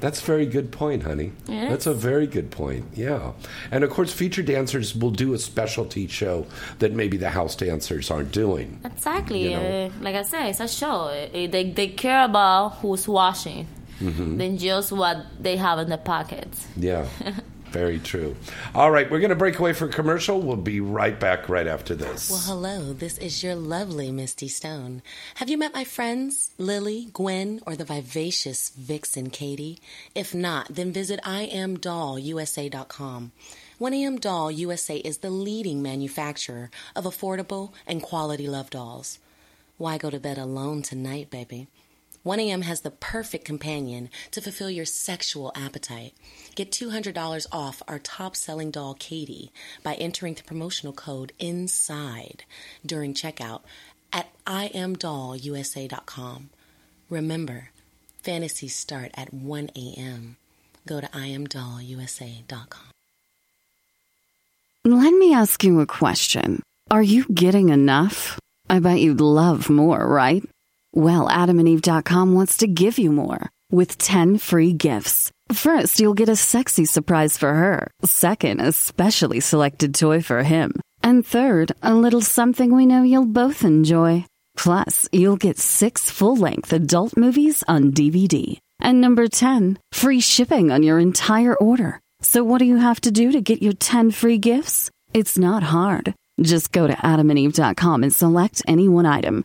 That's a very good point, honey. It That's a very good point. Yeah. And of course, feature dancers will do a specialty show that maybe the house dancers aren't doing. Exactly. You know. Uh, like I said, it's a show. Uh, they they care about who's watching Mhm. than just what they have in their pockets. Yeah. Very true. All right, we're going to break away for commercial. We'll be right back right after this. Well, hello. This is your lovely Misty Stone. Have you met my friends, Lily, Gwen, or the vivacious Vixen Katie? If not, then visit IamDollUSA.com. 1AM Doll USA is the leading manufacturer of affordable and quality love dolls. Why go to bed alone tonight, baby? 1AM has the perfect companion to fulfill your sexual appetite. Get $200 off our top selling doll, Katie, by entering the promotional code INSIDE during checkout at IamDollUSA.com. Remember, fantasies start at 1 a.m. Go to IamDollUSA.com. Let me ask you a question. Are you getting enough? I bet you'd love more, right? Well, adamandeve.com wants to give you more with 10 free gifts. First, you'll get a sexy surprise for her. Second, a specially selected toy for him. And third, a little something we know you'll both enjoy. Plus, you'll get six full length adult movies on DVD. And number 10, free shipping on your entire order. So, what do you have to do to get your 10 free gifts? It's not hard. Just go to adamandeve.com and select any one item.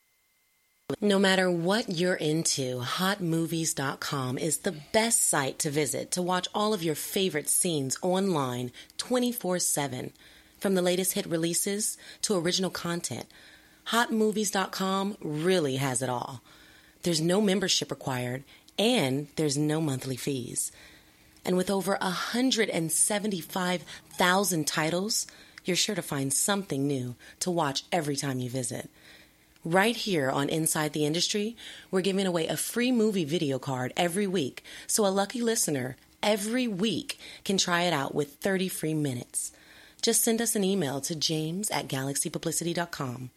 No matter what you're into, hotmovies.com is the best site to visit to watch all of your favorite scenes online 24 7. From the latest hit releases to original content, hotmovies.com really has it all. There's no membership required, and there's no monthly fees. And with over 175,000 titles, you're sure to find something new to watch every time you visit. Right here on Inside the Industry, we're giving away a free movie video card every week, so a lucky listener every week can try it out with 30 free minutes. Just send us an email to james at galaxypublicity.com.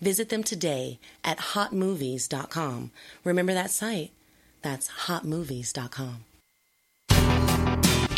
Visit them today at hotmovies.com. Remember that site? That's hotmovies.com.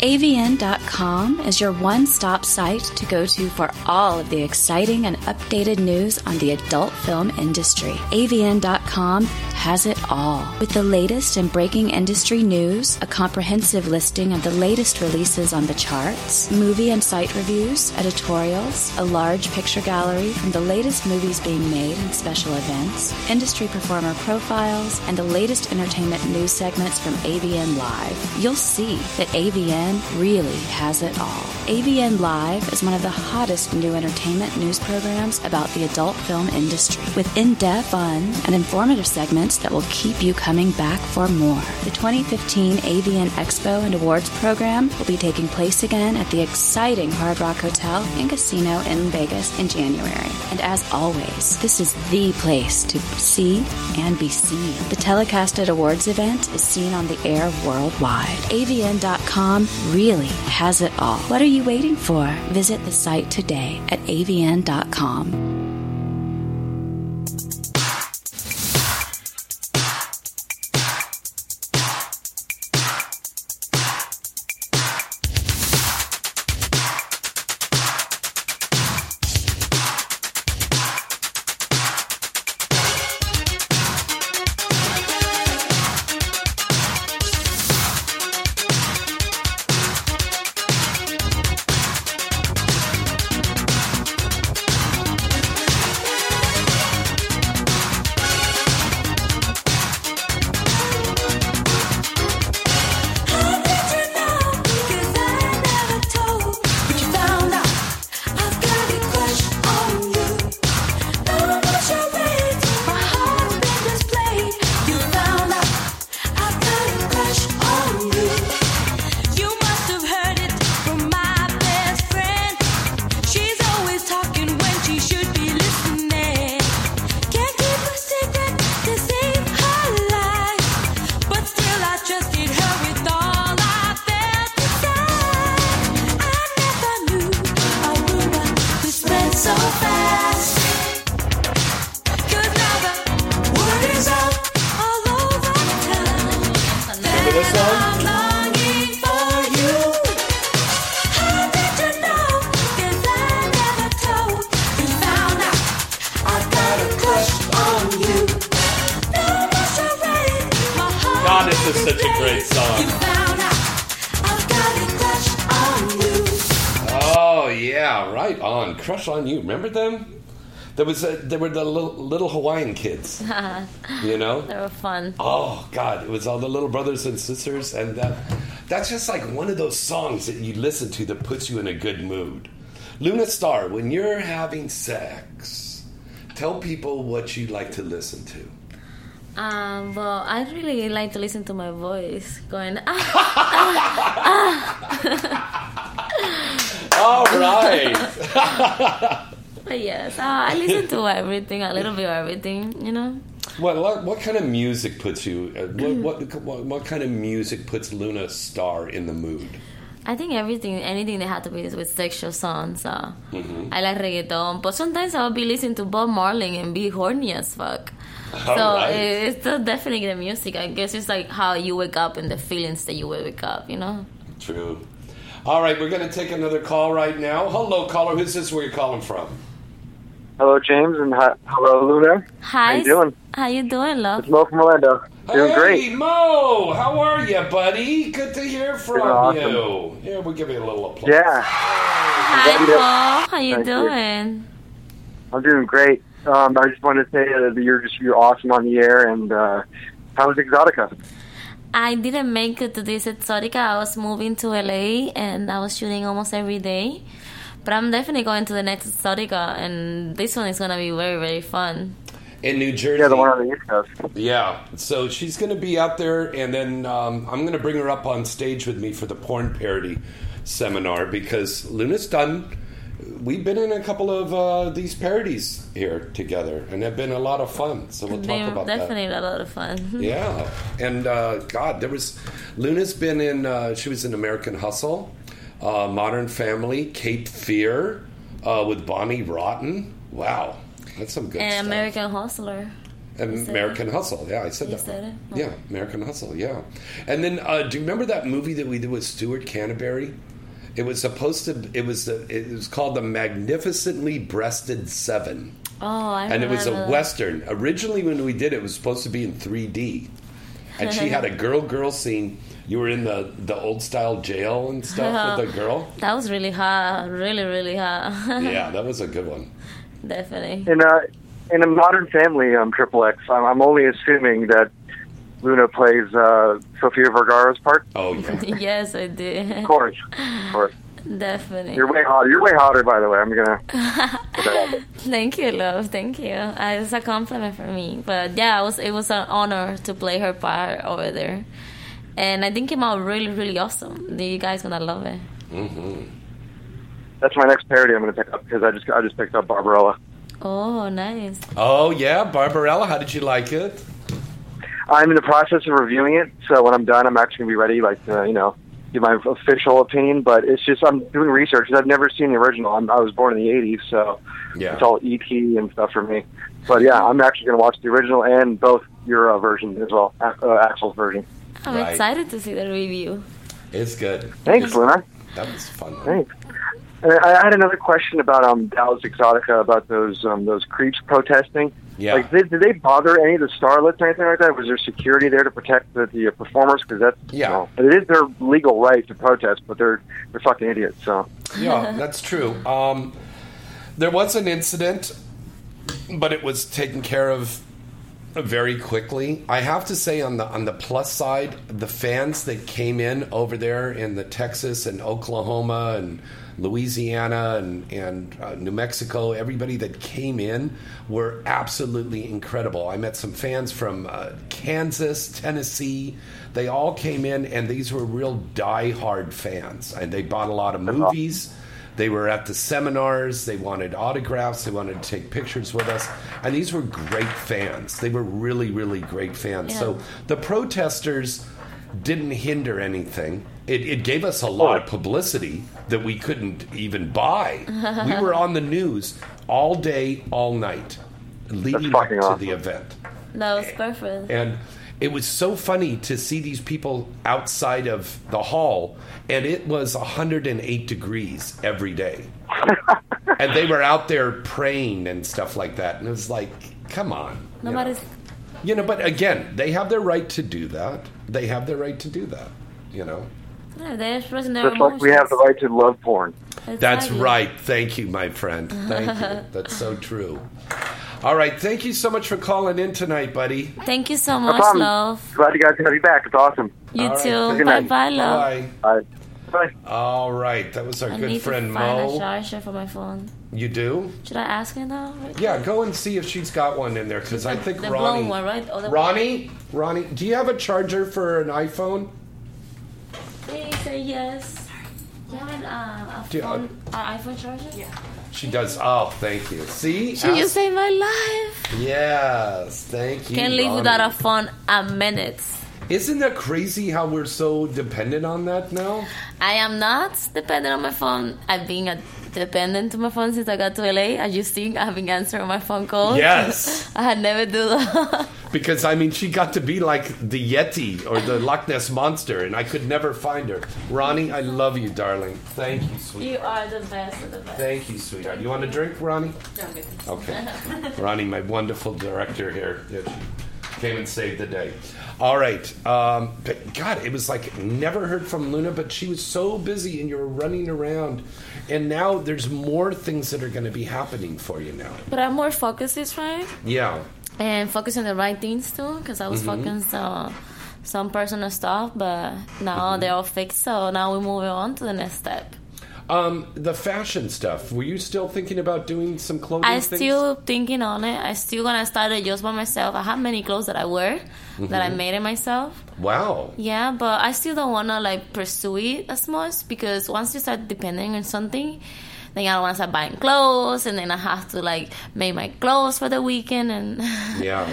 AVN.com is your one stop site to go to for all of the exciting and updated news on the adult film industry. AVN.com has it all. With the latest and breaking industry news, a comprehensive listing of the latest releases on the charts, movie and site reviews, editorials, a large picture gallery from the latest movies being made and special events, industry performer profiles, and the latest entertainment news segments from AVN Live. You'll see that AVN really has it all. AVN Live is one of the hottest new entertainment news programs about the adult film industry, with in depth, fun, and informative segments that will keep you coming back for more. The 2015 AVN Expo and Awards program will be taking place again at the exciting Hard Rock Hotel and Casino in Vegas in January. And as always, this is the place to see and be seen. The telecasted awards event is seen on the air worldwide. AVN.com really has it all. What are you waiting for? Visit the site today at avn.com. There was a, there were the little, little Hawaiian kids. You know? they were fun. Oh God, it was all the little brothers and sisters, and that, that's just like one of those songs that you listen to that puts you in a good mood. Luna Star, when you're having sex, tell people what you like to listen to. Um, well, I really like to listen to my voice going. Ah, All right. But yes, uh, I listen to everything, a little bit of everything, you know. What, what kind of music puts you? Uh, what, what what what kind of music puts Luna Star in the mood? I think everything, anything that had to be with sexual songs. Uh, Mhm. I like reggaeton, but sometimes I'll be listening to Bob Marley and be horny as fuck. so Alright. it- it's definitely the music. I guess it's like how you wake up and the feelings that you wake up, you know. True. All right, we're going to take another call right now. Hello, caller. Who's this? Where you calling from? Hello, James, and hi, hello, Luna. Hi. How you doing? How you doing, love? It's Mo from Orlando. Doing hey, great. Mo. How are you, buddy? Good to hear from awesome. you. Yeah, we'll give you a little applause. Yeah, Hi, Paul. How you Thank you. doing? I'm doing great. Um, I just wanted to say uh, that you're just you're awesome on the air. And uh, how was Exxxotica? I didn't make it to this Exxxotica. I was moving to LA and I was shooting almost every day. But I'm definitely going to the next Exxxotica, and this one is going to be very, very fun. In New Jersey. Yeah, the one on the East Coast. Yeah, so she's going to be out there, and then um, I'm going to bring her up on stage with me for the porn parody seminar because Luna's done we've been in a couple of uh, these parodies here together, and they've been a lot of fun. So we'll talk They're about that. definitely a lot of fun. Yeah, and uh, God, there was Luna's been in. Uh, she was in American Hustle, uh, Modern Family, Cape Fear, uh, with Bonnie Rotten. Wow, that's some good and stuff. American Hustler. American Hustle, yeah, I said You that. said it? Yeah, American Hustle, yeah. And then, uh, do you remember that movie that we did with Stuart Canterbury? It was supposed to. It was. A, it was called the Magnificently Breasted Seven, Oh, I remember and it was a western. Originally, when we did it, it was supposed to be in 3D, and she had a girl-girl scene. You were in the the old style jail and stuff with the girl. That was really hot. Really, really hot. Yeah, that was a good one. Definitely. In a in a Modern Family, um, Triple X, I'm, I'm only assuming that Luna plays uh, Sofia Vergara's part. Oh yeah, yes, I did. of course, of course. Definitely. You're way hotter. You're way hotter, by the way. I'm gonna. put that out there. Thank you, love. Thank you. Uh, it's a compliment for me. But yeah, it was it was an honor to play her part over there, and I think it came out really, really awesome. You guys gonna love it. hmm That's my next parody. I'm gonna pick up because I just I just picked up Barbarella. Oh, nice. Oh yeah, Barbarella. How did you like it? I'm in the process of reviewing it, so when I'm done, I'm actually gonna be ready, like to, you know, give my official opinion. But it's just I'm doing research 'cause I've never seen the original. I'm, I was born in the '80s, so Yeah. it's all ET and stuff for me. But yeah, I'm actually gonna watch the original and both your uh, versions as well, uh, Axel's version. I'm Right. excited to see the review. It's good. Thanks, Luna. That was fun. Thanks. And I I had another question about um, Dallas Exxxotica about those um, those creeps protesting. Yeah. Like, did, did they bother any of the starlets or anything like that? Was there security there to protect the, the performers? Because that's Yeah. you know, it is their legal right to protest, but they're they're fucking idiots. So Yeah, that's true. Um, there was an incident, but it was taken care of very quickly. I have to say, on the on the plus side, the fans that came in over there in the Texas and Oklahoma and Louisiana and and uh, New Mexico, everybody that came in were absolutely incredible. I met some fans from uh, Kansas, Tennessee. They all came in, and these were real die-hard fans, and they bought a lot of movies. They were at the seminars. They wanted autographs. They wanted to take pictures with us. And these were great fans. They were really, really great fans. Yeah. So the protesters didn't hinder anything. It, it gave us a lot of publicity that we couldn't even buy. we were on the news all day, all night, leading up to awesome. the event. That was perfect. And it was so funny to see these people outside of the hall, and it was 108 degrees every day. and they were out there praying and stuff like that. And it was like, come on. you know. Nobody's. You know, but again, they have their right to do that. They have their right to do that, you know. Yeah, they're expressing their just like we have the right to love porn. That's right. Thank you, my friend. Thank you. That's so true. All right. Thank you so much for calling in tonight, buddy. Thank you so No much, problem. love. Glad you guys had me back. It's awesome. You All right. too. Good Bye night. bye, love. Bye. Bye. Bye. All right. That was our I good need friend to find a Mo. charger for my phone. You do? Should I ask her now? Yeah, go and see if she's got one in there because I think the Ronnie. blown one, right? Or the- Ronnie, Ronnie, do you have a charger for an iPhone? Please say yes. Do you have an, uh, a Do you- phone, uh, iPhone charger? Yeah. She does. Oh, thank you. See? She, you Ask- saved my life. Yes, thank you. Can't live Ronnie. without a phone a minute. Isn't that crazy how we're so dependent on that now? I am not dependent on my phone. I've been a dependent to my phone since I got to LA. As you see, I've been answering my phone calls. Yes. I had never do that. Because I mean, she got to be like the Yeti or the Loch Ness monster, and I could never find her. Ronnie, I love you, darling. Thank you, sweet. you are the best of the best. Thank you, sweetheart. You want a drink, Ronnie? Okay. Ronnie, my wonderful director here, yeah, she came and saved the day. All right. Um, but God, it was like never heard from Luna, but she was so busy and you were running around. And now there's more things that are going to be happening for you now. But I'm more focused this time Yeah. and focus on the right things too, because I was Mhm. focused on some personal stuff, but now Mm-hmm. they're all fixed. So now we're moving on to the next step. Um, the fashion stuff. Were you still thinking about doing some clothing I things? still thinking on it. I still gonna start it just by myself. I have many clothes that I wear that I Mhm. made it myself. Wow. Yeah, but I still don't wanna like pursue it as much because once you start depending on something, then I want to start buying clothes, and then I have to like make my clothes for the weekend, and Yeah.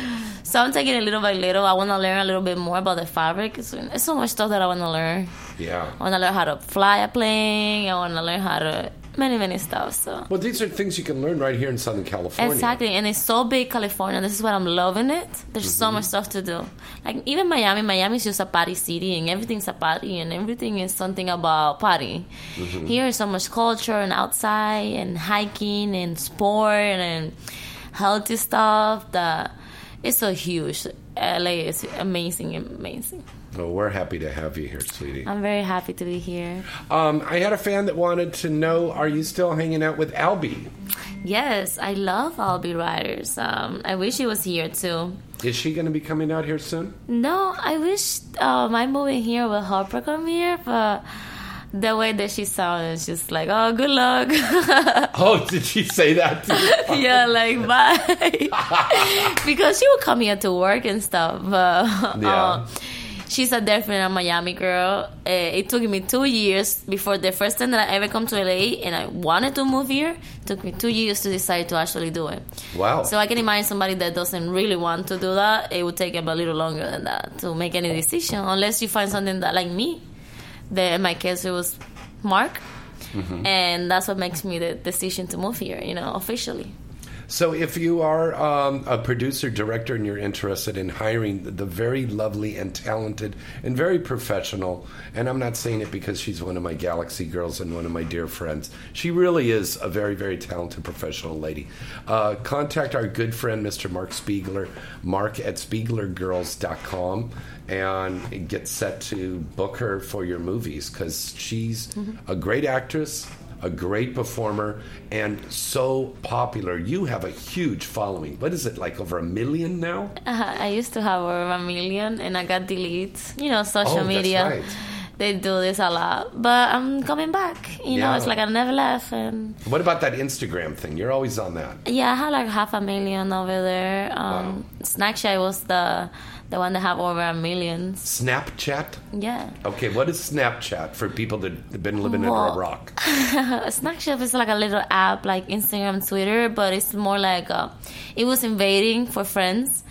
so I'm taking it little by little. I want to learn a little bit more about the fabric. It's, it's so much stuff that I want to learn. Yeah. I want to learn how to fly a plane. I want to learn how to many many stuff. So. Well, these are things you can learn right here in Southern California. Exactly, and it's so big, California. This is what I'm loving it. There's so Mm-hmm. much stuff to do. Like even Miami, Miami is just a party city, and everything's a party, and everything is something about party. Mhm. Here is so much culture and outside and hiking and sport and healthy stuff that it's so huge. LA is amazing, amazing. Well, we're happy to have you here, sweetie. I'm very happy to be here. Um, I had a fan that wanted to know: Are you still hanging out with Alby? Yes, I love Alby Rydes. Um, I wish he was here too. Is she going to be coming out here soon? No, I wish uh, my movie here will help her come here, but the way that she sounds she's like, oh, good luck. Oh, did she say that? to you? yeah, like, bye. because she would come here to work and stuff. But Yeah. um, she's a definite Miami girl. Uh, it took me two years before the first time that I ever come to LA and I wanted to move here. It took me two years to decide to actually do it. Wow. So I can imagine somebody that doesn't really want to do that. It would take them a little longer than that to make any decision, unless you find something that, like me, that in my case it was Mark, Mhm. and that's what makes me the decision to move here. You know, officially. So, if you are um, a producer, director, and you're interested in hiring the very lovely and talented and very professional, and I'm not saying it because she's one of my Galaxy girls and one of my dear friends, she really is a very, very talented professional lady. Uh, contact our good friend, Mr. Mark Spiegler, mark at spieglergirls.com, and get set to book her for your movies because she's a great actress a great performer and so popular. You have a huge following. What is it like over a million now? Uh, I used to have over a million, and I got deleted. You know, social Oh, media. right. They do this a lot, but I'm coming back. You know, it's like I never left, and What about that Instagram thing? You're always on that. yeah, I had like half a million over there. Um, Snapchat was the the one that have over a million. Snapchat? Yeah. Okay, what is Snapchat for people that have been living Well- under a rock? Snapchat is like a little app like Instagram, Twitter, but it's more like uh, it was invading for friends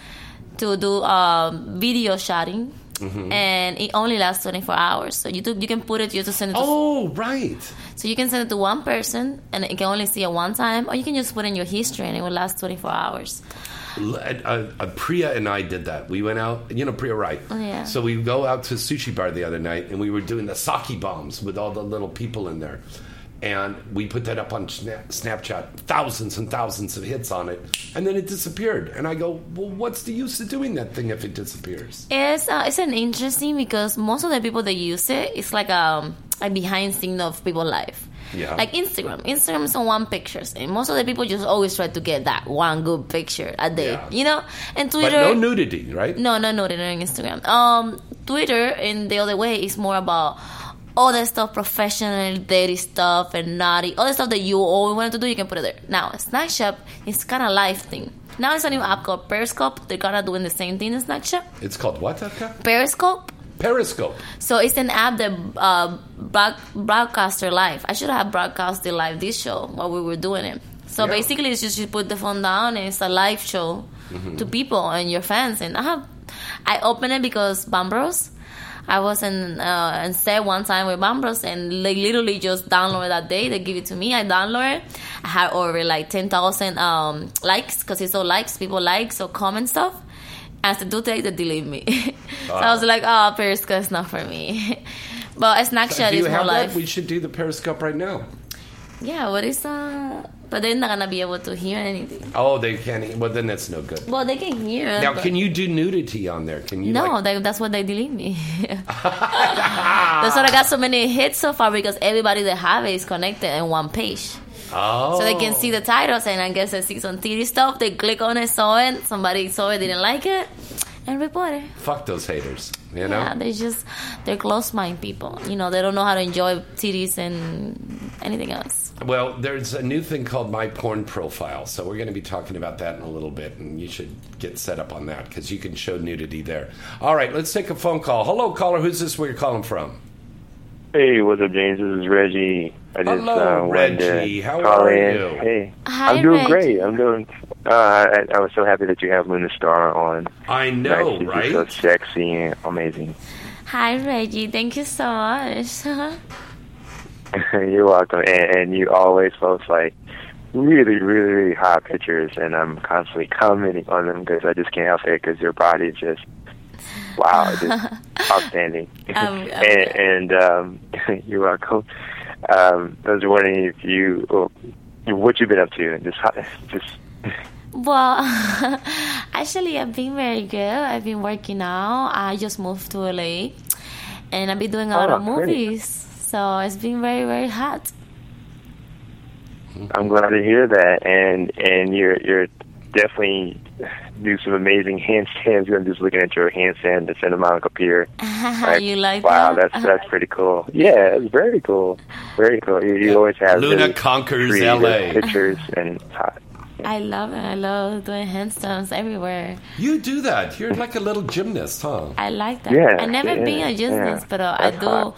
to do um, video chatting, Mhm. and it only lasts 24 hours. So you do, you can put it, you just send it. To, oh, right. So you can send it to one person, and it can only see it one time, or you can just put in your history, and it will last 24 hours. Uh, uh, Priya and I did that. We went out, you know, Priya Rai. Oh, yeah. So we go out to sushi bar the other night, and we were doing the sake bombs with all the little people in there, and we put that up on Snapchat. Thousands and thousands of hits on it, and then it disappeared. And I go, well, what's the use of doing that thing if it disappears? It's uh, it's an interesting because most of the people that use it, it's like um a behind scene of people's life. Yeah. Like Instagram. Instagram is on one pictures, and most of the people just always try to get that one good picture a day. Yeah. You know, and Twitter. but no nudity, right? No, no, no, no, on Instagram. Um, Twitter in the other way is more about all that stuff, professional, dirty stuff, and naughty, all the stuff that you always wanted to do. You can put it there. Now, Snapchat is kind of life thing. Now it's a new app called Periscope. They're kind of doing the same thing as Snapchat. It's called what? Aka? Periscope. Periscope. So it's an app that uh, broad- broadcaster live. I should have broadcasted live this show while we were doing it. So Yeah. basically, it's just you put the phone down and it's a live show Mhm. to people and your fans. And I have, I opened it because BangBros. I was in uh, in set one time with BangBros and they literally just downloaded that day. They give it to me. I download it. I had over like ten thousand um, likes because it's all likes. People like so comment stuff. And to do that, they delete me. so I was like, oh, Periscope is not for me. but a Snapchat Do is you more life. We should do the Periscope right now. Yeah, what is uh? But they're not gonna be able to hear anything. Oh, they can't. Well, then that's no good. Well, they can hear. Now, can you do nudity on there? Can you? no, like- they, that's what they delete me. that's why I got so many hits so far because everybody that have it is connected in one page. Oh. So they can see the oh. titles, and I guess they see some TV stuff. They click on it, saw it. Somebody saw it, didn't like it, and report it. Fuck those haters. You know. Yeah, they're just they're close mind people. You know, they don't know how to enjoy titties and anything else. Well, there's a new thing called My Porn Profile, so we're going to be talking about that in a little bit, and you should get set up on that because you can show nudity there. All right, let's take a phone call. Hello, caller. Who's this? Where you're calling from? Hey, what's up, James? This is Reggie. I just Hello, uh, Reggie. How call are in. you? Hey, Hi, I'm doing Reggie. great. I'm doing. Uh, I, I was so happy that you have Luna Star on. I know, Like, she's right? So sexy and amazing. Hi, Reggie. Thank you so much. You're welcome, and, and you always post like really, really, really hot pictures, and I'm constantly commenting on them because I just can't help it because your body is just wow, just outstanding. Um, and and um, you're welcome. Um, I was wondering if you oh, what you've been up to, and just just Well, actually, I've been very good. I've been working out. I just moved to LA, and I've been doing a lot Oh, of great. movies. So it's been very, very hot. I'm glad to hear that, and and you're you're definitely do some amazing handstands. I'm just looking at your handstand to Santa Monica Pier. you like wow, that? that's that's pretty cool. Yeah, it's very cool. Very cool. You, you always have Luna conquers LA. pictures, and it's hot. I love it. I love doing handstands everywhere. You do that. You're like a little gymnast, huh? I like that. Yeah, I never yeah, been a gymnast, yeah. but uh, I do hot.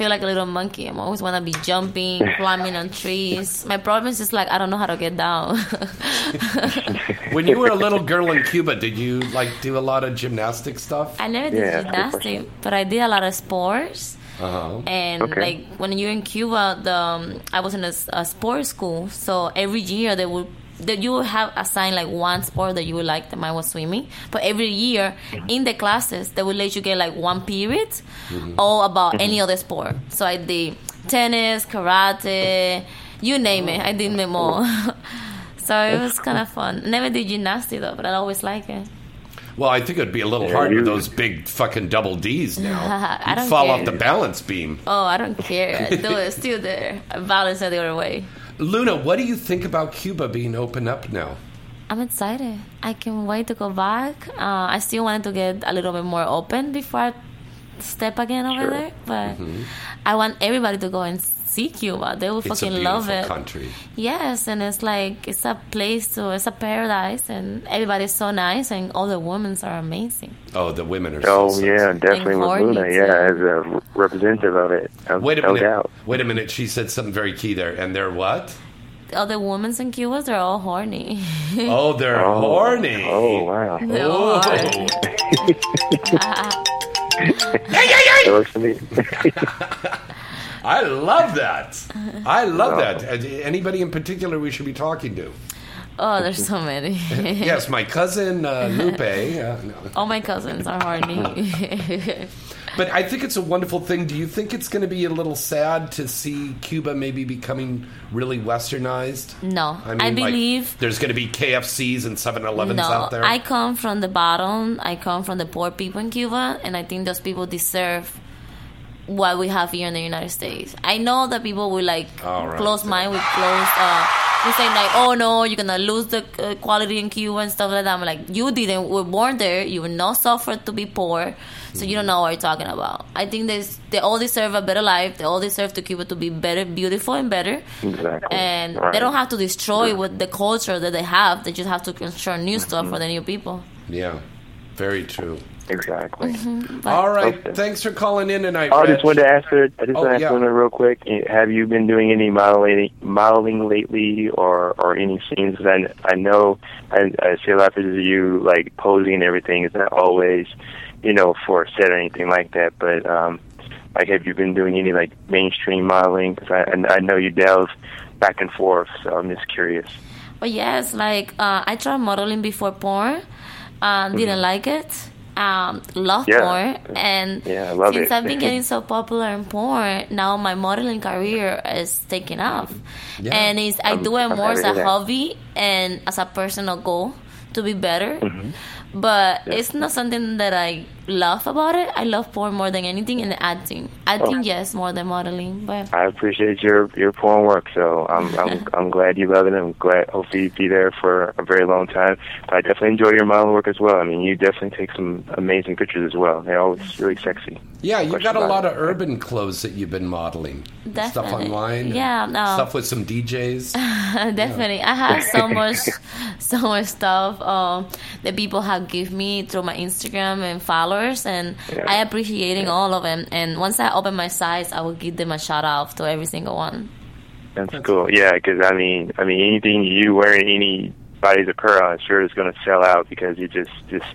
Feel like a little monkey. I'm always want to be jumping, climbing on trees. My problem is just like I don't know how to get down. When you were a little girl in Cuba, did you like do a lot of gymnastic stuff? I never did Yeah, good gymnastics, but I did a lot of sports. Uh-huh. And like when you're in Cuba, the um, I was in a sports school, so every year they would that you would have assigned like one sport that you would like. That mine was swimming, but every year mm-hmm. in the classes they would let you get like one period mm-hmm. all about mm-hmm. any other sport. So I did tennis, karate, you name it. I did them all. so it was kind of fun. Never did gymnastics though, but I always like it. Well, I think it'd be a little Yeah, hard with those big fucking double D's now. I don't fall care. off the balance beam. Oh, I don't care. I do it still there. I balance it the other way. Luna, what do you think about Cuba being open up now? I'm excited. I can't wait to go back. Uh, I still wanted to get a little bit more open before I step again over Sure. there. But Mhm. I want everybody to go and see Cuba. They will It's fucking beautiful love it. country. Yes, and it's like it's a place to. It's a paradise, and everybody's so nice, and all the women are amazing. Oh, the women are. Oh so yeah, definitely with Luna. too. Yeah, as a representative of it. Wait a no minute. doubt. Wait a minute. She said something very key there. And they're what? All the women in Cuba, they're all horny. Oh, they're Oh. horny. Oh wow. They're Oh. horny. That works for me. I love that. I love that. Anybody in particular we should be talking to? oh, there's so many. yes, my cousin uh, Lupe. Uh, no. All my cousins are horny. But I think it's a wonderful thing. Do you think it's going to be a little sad to see Cuba maybe becoming really westernized? no, I, like, believe there's going to be KFCs and 7-Elevens no. out there. I come from the bottom. I come from the poor people in Cuba, and I think those people deserve what we have here in the United States. I know that people will like right. close mind with close. Uh, we say like, oh no, you're gonna lose the uh, quality in Cuba and stuff like that. I'm like, you didn't. We're born there. You were not suffered to be poor, so you don't know what you're talking about. I think there's, they all deserve a better life. They all deserve to Cuba to be better, beautiful, and better. Exactly. And Right. they don't have to destroy with the culture that they have. They just have to construct new stuff for the new people. yeah, very true. Exactly. Mhm. All right. Thanks for calling in tonight. I just wanted to ask her. I just Oh, want to ask yeah. Luna real quick. Have you been doing any modeling, modeling lately, or or any scenes? 'Cause I I know I, I see a lot of pictures of you like posing and everything. It's not always, you know, for a set or anything like that. But um, like, have you been doing any like mainstream modeling? Because I I I know you delve back and forth, so I'm just curious. But yes, like uh, I tried modeling before porn, uh, didn't like it. Um, love. Yeah. porn, and Yeah, love since it. I've been getting so popular in porn, now my modeling career is taking off, Yeah. and it's I I'm- do it I'm more as a that. hobby and as a personal goal to be better. Mm-hmm. But it's not something that I love about it. I love porn more than anything, and acting. Acting, Oh. yes, more than modeling. But I appreciate your your porn work, so I'm I'm I'm glad you love it. I'm glad hopefully you be there for a very long time. But I definitely enjoy your model work as well. I mean, you definitely take some amazing pictures as well. They're always really sexy. Yeah, you've got a about lot of urban clothes that you've been modeling. Stuff Definitely. online. Yeah, no. Stuff with some DJs. Definitely, I have so much, so much stuff um, that people have give me through my Instagram and followers. Followers, and I appreciating all of them. And once I open my sites, I will give them a shout out to every single one. That's cool. Yeah, because I mean, I mean, anything you wear wearing anybody's apparel, I'm sure is going to sell out because you're just just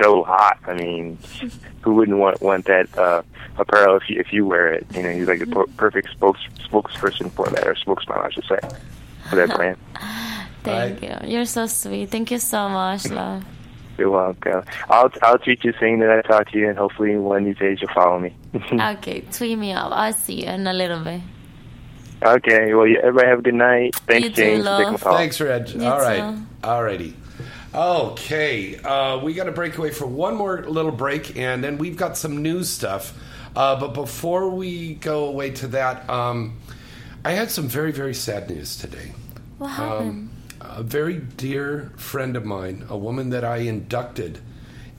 so hot. I mean, who wouldn't want want that uh, apparel if you if you wear it? You know, you're like the per- perfect spokes spokesperson for that, or spokesman, I should say, for that brand. Thank you. You're so sweet. Thank you so much, love. You're welcome. I'll I'll tweet you saying that I talked to you, and hopefully one of these days you'll follow me. okay, tweet me up. I'll see you in a little bit. okay. Well, you, everybody have a good night. Thanks, You James, for taking my love. Thanks, Reg. You All right. too. All righty. Okay. Uh, we got to break away for one more little break, and then we've got some news stuff. Uh, but before we go away to that, um, I had some very, very sad news today. What happened? Um, a very dear friend of mine, a woman that I inducted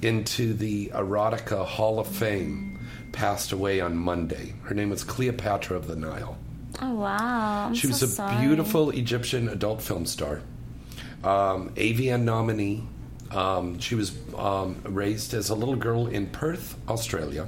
into the Erotica Hall of Fame, passed away on Monday. Her name was Cleopatra of the Nile. oh wow. I'm she so was a sorry. beautiful Egyptian adult film star, um, AVN nominee. Um, she was um, raised as a little girl in Perth, Australia,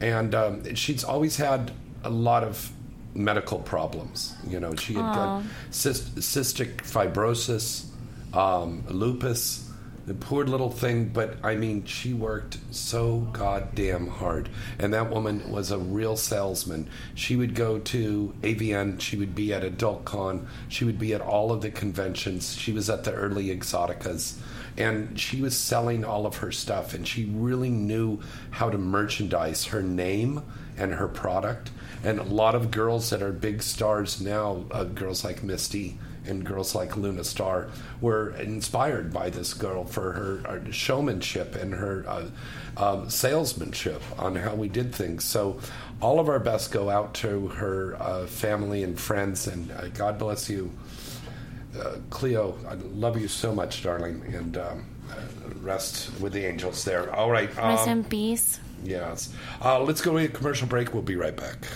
and um, she's always had a lot of medical problems. You know, she had got cyst- cystic fibrosis, um, lupus. The poor little thing, but I mean, she worked so goddamn hard. And that woman was a real salesman. She would go to AVN, she would be at AdultCon, she would be at all of the conventions, she was at the early Exxxoticas, and she was selling all of her stuff. And she really knew how to merchandise her name and her product. And a lot of girls that are big stars now, uh, girls like Misty, and girls like Luna Star were inspired by this girl for her uh, showmanship and her uh, um, salesmanship on how we did things. So, all of our best go out to her uh, family and friends, and uh, God bless you, uh, Cleo. I love you so much, darling, and um, uh, rest with the angels there. All right. Rest um, in peace. Yes. Uh, let's go to a commercial break. We'll be right back.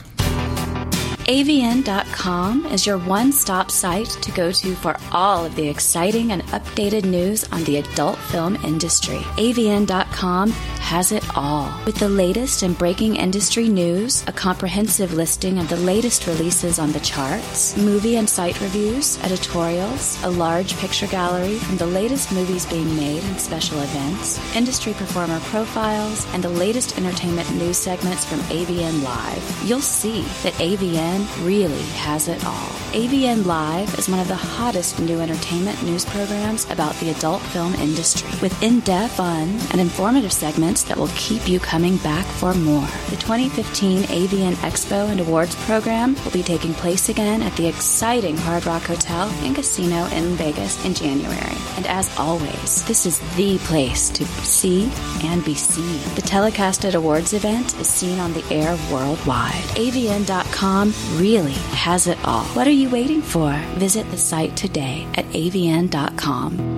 AVN.com is your one stop site to go to for all of the exciting and updated news on the adult film industry. AVN.com has it all. With the latest and breaking industry news, a comprehensive listing of the latest releases on the charts, movie and site reviews, editorials, a large picture gallery from the latest movies being made and special events, industry performer profiles, and the latest entertainment news segments from AVN Live, you'll see that AVN really has it all. AVN Live is one of the hottest new entertainment news programs about the adult film industry, with in depth, fun, and informative segments that will keep you coming back for more. The 2015 AVN Expo and Awards program will be taking place again at the exciting Hard Rock Hotel and Casino in Vegas in January. And as always, this is the place to see and be seen. The telecasted awards event is seen on the air worldwide. AVN.com really has it all. What are you waiting for? Visit the site today at avn.com.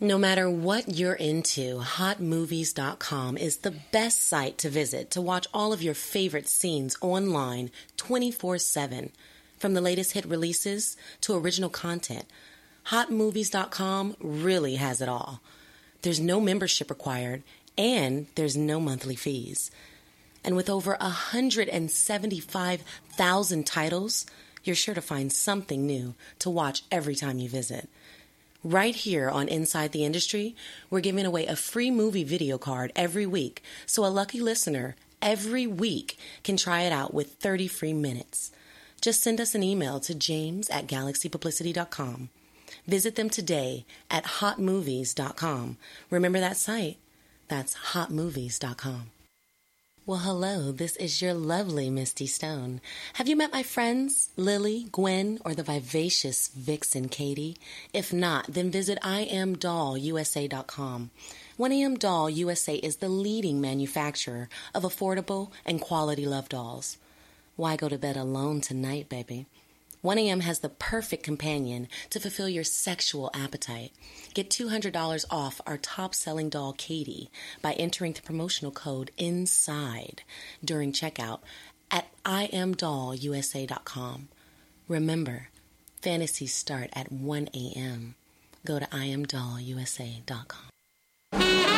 No matter what you're into, hotmovies.com is the best site to visit to watch all of your favorite scenes online 24 7. From the latest hit releases to original content, hotmovies.com really has it all. There's no membership required, and there's no monthly fees. And with over 175,000 titles, you're sure to find something new to watch every time you visit. Right here on Inside the Industry, we're giving away a free movie video card every week, so a lucky listener every week can try it out with 30 free minutes. Just send us an email to james at galaxypublicity.com. Visit them today at hotmovies.com. Remember that site? That's hotmovies.com. Well, hello, this is your lovely Misty Stone. Have you met my friends, Lily, Gwen, or the vivacious Vixen Katie? If not, then visit IamDollUSA.com. 1AM Doll USA is the leading manufacturer of affordable and quality love dolls. Why go to bed alone tonight, baby? 1AM has the perfect companion to fulfill your sexual appetite. Get $200 off our top selling doll, Katie, by entering the promotional code INSIDE during checkout at IamDollUSA.com. Remember, fantasies start at 1 a.m. Go to IamDollUSA.com.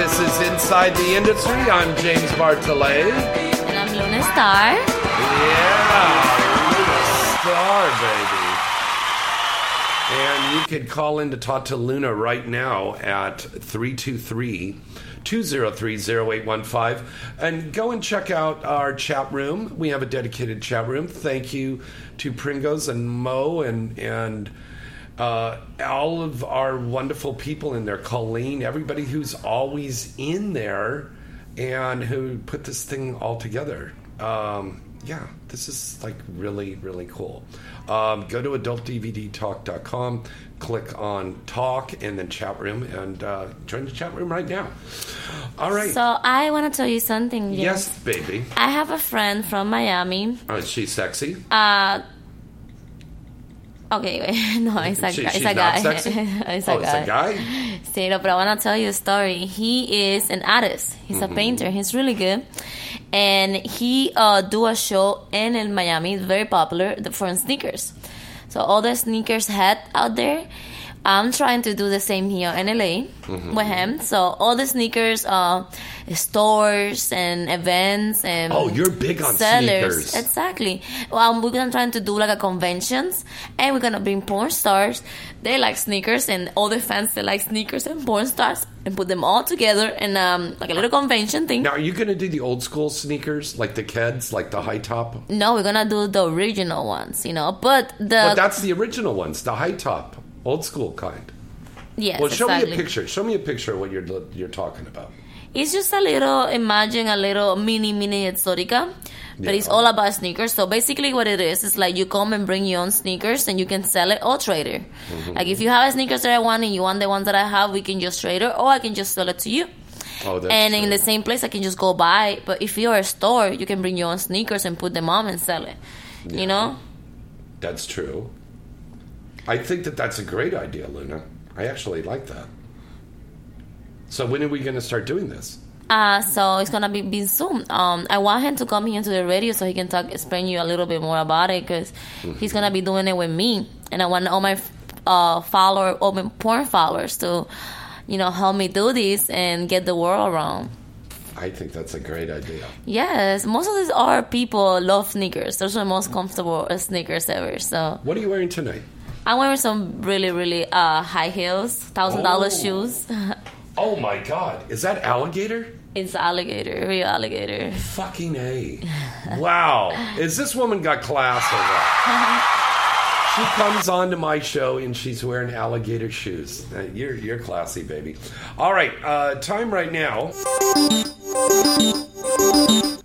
This is Inside the Industry. I'm James Bartholet. And I'm Luna Star. Yeah, Luna Star, baby. And you could call in to talk to Luna right now at 323 203 0815 and go and check out our chat room. We have a dedicated chat room. Thank you to Pringos and Mo and, and uh, all of our wonderful people in there, Colleen, everybody who's always in there and who put this thing all together. Um, yeah, this is like really, really cool. Um, go to adultdvdtalk.com, click on talk and then chat room, and uh, join the chat room right now. All right. So I want to tell you something. James. yes, baby. I have a friend from Miami. Oh, is she sexy? Uh, okay, wait. no, it's a, She- guy. it's a guy. it's Oh, a it's guy. a guy? No, but I want to tell you a story. He is an artist. He's Mm-hmm. a painter. He's really good, and he uh, do a show in El Miami. It's very popular for sneakers. So all the sneakers head out there. I'm trying to do the same here in LA Mhm. with him. So all the sneakers, uh, stores and events and Oh, you're big on sellers. sneakers. Exactly. Well, we're gonna try to do like a conventions, and we're gonna bring porn stars. They like sneakers, and all the fans they like sneakers and porn stars, and put them all together in um like a little convention thing. Now, are you going to do the old school sneakers, like the Keds, like the high top? No, we're gonna do the original ones, you know. But the but that's the original ones, the high top, old school kind. Yes, Well, show me a picture. Show me a picture of what you're you're talking about. It's just a little, imagine a little mini, mini Exxxotica, but it's all about sneakers. So basically, what it is is like you come and bring your own sneakers and you can sell it or trade it. Mm-hmm. Like if you have a sneakers that I want and you want the ones that I have, we can just trade it or I can just sell it to you. Oh, that's and true. in the same place, I can just go buy. But if you're a store, you can bring your own sneakers and put them on and sell it. You know? That's true. I think that that's a great idea, Luna. I actually like that. So when are we going to start doing this? Uh, so it's gonna be, be soon. Um, I want him to come here to the radio so he can talk, explain you a little bit more about it because he's gonna be doing it with me, and I want all my uh follower, all my porn followers to, you know, help me do this and get the world around. I think that's a great idea. Yes, most of these are people love sneakers. Those are the most comfortable uh, sneakers ever. So What are you wearing tonight? I'm wearing some really, really uh high heels, thousand dollar Oh. shoes. Oh my God! Is that alligator? it's alligator, real alligator. Fucking a! Wow! Is this woman got class or what? She comes on to my show and she's wearing alligator shoes. Uh, you're you're classy, baby. All right, uh, time right now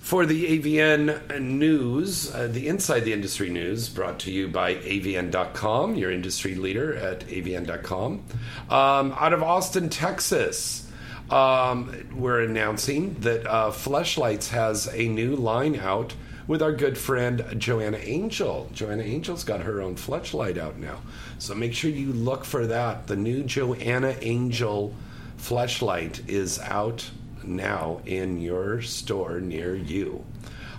for the AVN news, uh, the Inside the Industry news, brought to you by AVN.com, your industry leader at AVN.com. Um, out of Austin, Texas, um, we're announcing that uh, Fleshlights has a new line out with our good friend Joanna Angel. Joanna Angel's got her own Fleshlight out now. So make sure you look for that. The new Joanna Angel Fleshlight is out now in your store near you.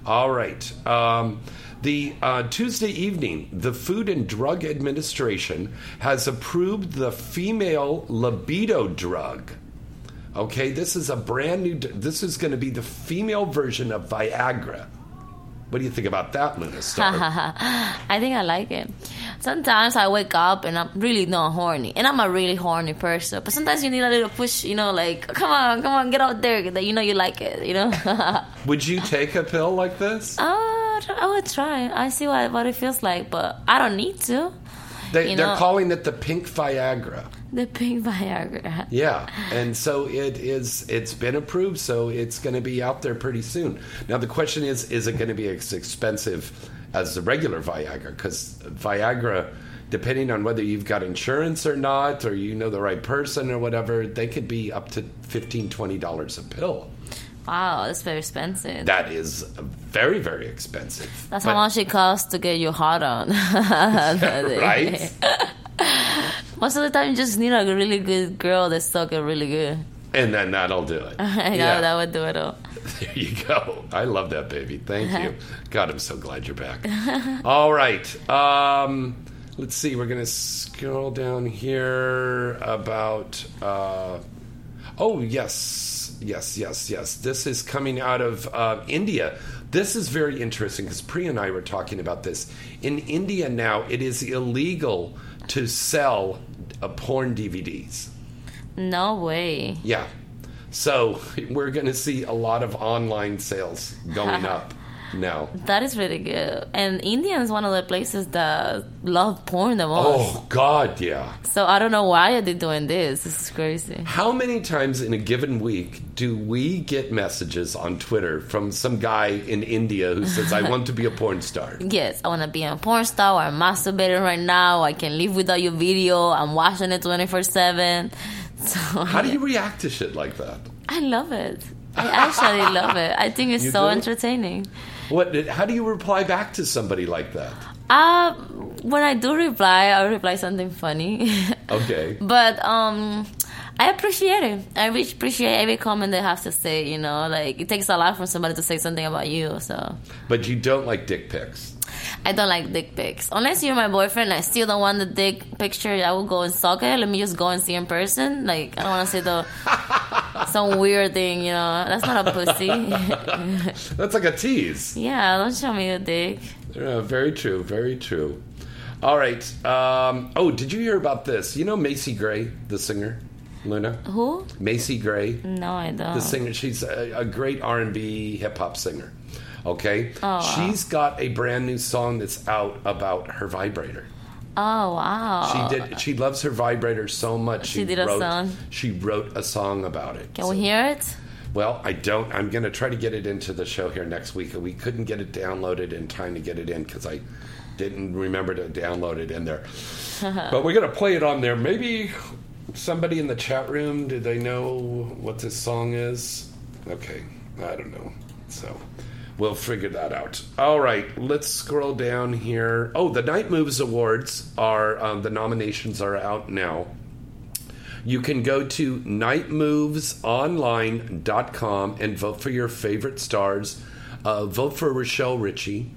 All right. Um, the uh, Tuesday evening, the Food and Drug Administration has approved the female libido drug. Okay, this is a brand new. This is going to be the female version of Viagra. What do you think about that, Luna Star? I think I like it. Sometimes I wake up and I'm really not horny, and I'm a really horny person. But sometimes you need a little push, you know, like come on, come on, get out there, that you know you like it, you know. Would you take a pill like this? uh, I would try. I see what what it feels like, but I don't need to. They, they're know- calling it the pink Viagra. The pink Viagra. Yeah, and so it is. It's been approved, so it's going to be out there pretty soon. Now the question is: Is it going to be as expensive as the regular Viagra? Because Viagra, depending on whether you've got insurance or not, or you know the right person or whatever, they could be up to $15 $20 a pill. Wow, that's very expensive. That is very, very expensive. That's But- how much it costs to get your heart on. Right? Most of the time, you just need a really good girl that's talking really good. And then that'll do it. yeah, Yeah. that would do it all. There you go. I love that baby. Thank you. God, I'm so glad you're back. All right. Um, let's see. We're going to scroll down here about. Uh, oh, yes. Yes, yes, yes. This is coming out of uh, India. This is very interesting because Priya and I were talking about this. In India now, it is illegal to sell uh, porn DVDs. No way. Yeah. So we're going to see a lot of online sales going up now. That is really good. And India is one of the places that love porn the most. Oh, God, yeah. So I don't know why they're doing this. This is crazy. How many times in a given week do we get messages on Twitter from some guy in India who says, I want to be a porn star? Yes, I want to be a porn star or I'm masturbating right now. I can live without your video. I'm watching it 24 7. So How do you react to shit like that? I love it. I actually love it. I think it's You so do? entertaining. What? How do you reply back to somebody like that? Uh, when I do reply, I reply something funny. Okay. but um, I appreciate it. I really appreciate every comment they have to say. You know, like it takes a lot for somebody to say something about you. So But you don't like dick pics. I don't like dick pics. Unless you're my boyfriend, I still don't want the dick picture. I will go and suck it. Let me just go and see in person. Like I don't want to see the some weird thing. You know, that's not a pussy. That's like a tease. yeah, don't show me a dick. Yeah, very true. Very true. All right. Um, oh, did you hear about this? You know Macy Gray, the singer, Luna. Who? Macy Gray, No, I don't. the singer. She's a, a great R and B hip hop singer. Okay, Oh, she's got a brand new song that's out about her vibrator. Oh wow. She did. She loves her vibrator so much. She did a wrote, song? She wrote a song about it. Can we hear it? Well, I don't. I'm going to try to get it into the show here next week. We couldn't get it downloaded in time to get it in because I didn't remember to download it in there. but we're going to play it on there. Maybe somebody in the chat room, do they know what this song is? Okay, I don't know. So we'll figure that out. All right, let's scroll down here. Oh, the Night Moves Awards are, um, the nominations are out now. You can go to nightmovesonline.com and vote for your favorite stars. Uh, vote for Rochelle Ritchie.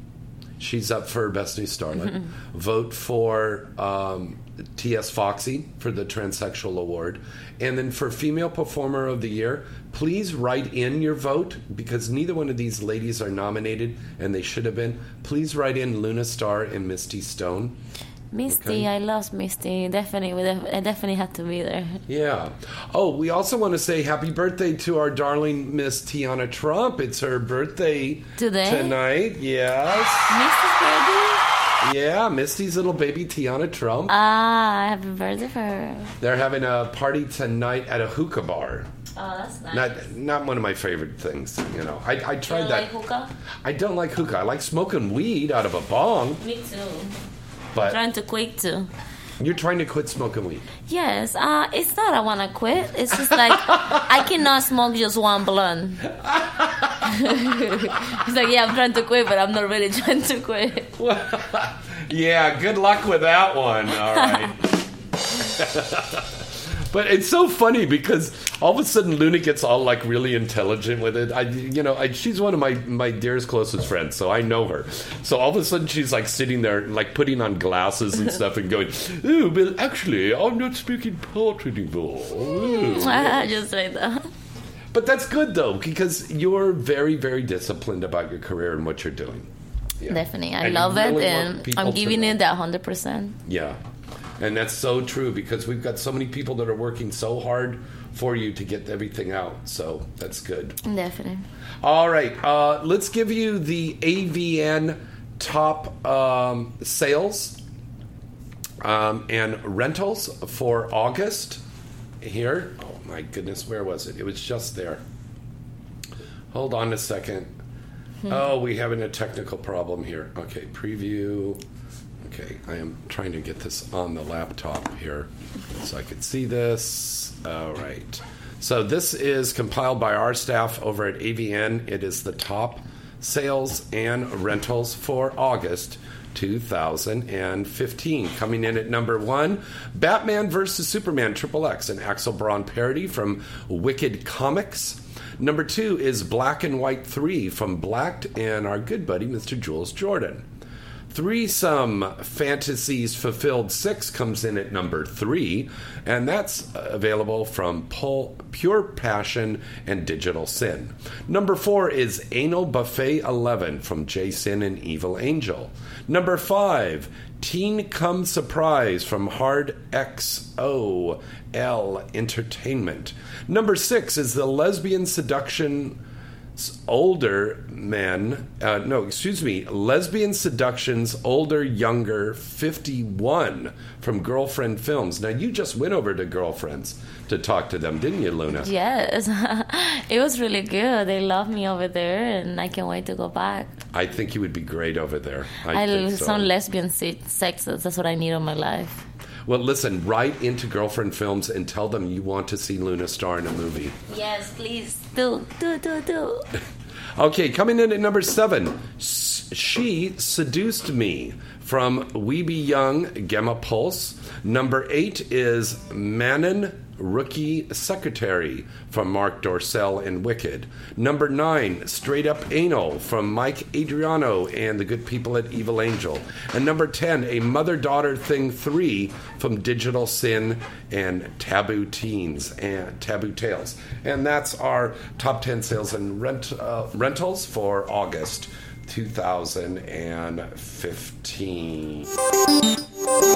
She's up for Best New Starlet. vote for um, T.S. Foxxy for the Transsexual Award. And then for Female Performer of the Year, please write in your vote because neither one of these ladies are nominated and they should have been. Please write in Luna Star and Misty Stone. Misty, Okay. I love Misty. Definitely, I definitely had to be there. Yeah. Oh, we also want to say happy birthday to our darling Miss Tiana Trump. It's her birthday Today? tonight. Yes. Misty's birthday? Yeah, Misty's little baby Tiana Trump. Ah, happy birthday for her. They're having a party tonight at a hookah bar. Oh, that's nice. Not not one of my favorite things. You know, I, I tried that. like hookah? I don't like hookah. I like smoking weed out of a bong, Me too. but Trying to quit too. You're trying to quit smoking weed. Yes, uh, it's not I want to quit. It's just like I cannot smoke just one blunt. it's like, yeah, I'm trying to quit, but I'm not really trying to quit. Yeah, good luck with that one. All right. But it's so funny because all of a sudden Luna gets all like really intelligent with it. I, you know, I, she's one of my my dearest closest friends, so I know her. So all of a sudden she's like sitting there, like putting on glasses and stuff, and going, "Oh, well, actually, I'm not speaking part anymore." Ooh." just like that. But that's good though because you're very, very disciplined about your career and what you're doing. Yeah. Definitely, I And love really it, and I'm giving it that hundred percent. Yeah. And that's so true because we've got so many people that are working so hard for you to get everything out. So that's good. Definitely. All right. Uh, let's give you the AVN top um, sales um, and rentals for August here. Oh, my goodness. Where was it? It was just there. Hold on a second. Hmm. Oh, we're having a technical problem here. Okay, preview. Okay, I am trying to get this on the laptop here so I could see this. All right. So this is compiled by our staff over at AVN. It is the top sales and rentals for August 2015. Coming in at number one, Batman vs. Superman Triple X, an Axel Braun parody from Wicked Comics. Number two is Black and White 3 from Blacked and our good buddy, Mr. Jules Jordan. Threesome Fantasies Fulfilled 6 comes in at number 3, and that's available from Pul- Pure Passion and Digital Sin. Number 4 is Anal Buffet 11 from Jason and Evil Angel. Number 5, Teen Come Surprise from Hard XOL Entertainment. Number 6 is The Lesbian Seduction older men uh, no excuse me lesbian seductions older younger 51 from girlfriend films now you just went over to girlfriends to talk to them didn't you luna Yes, it was really good. They love me over there, and I can't wait to go back. i think you would be great over there I, i, so. some lesbian se- sexes. That's what I need in my life. Well listen write into girlfriend films and tell them you want to see luna star in a movie Yes, please do, do, do, do. Okay, coming in at number seven, She Seduced Me from Webyoung, Gemma Pulse. Number eight is Manon Rookie Secretary from Marc Dorcel and Wicked. Number nine, Straight Up Anal from Mike Adriano and the good people at Evil Angel. And number 10, A Mother Daughter Thing 3 from Digital Sin and Taboo Teens and Taboo Tales. And that's our top 10 sales and rent, uh, rentals for August 2015.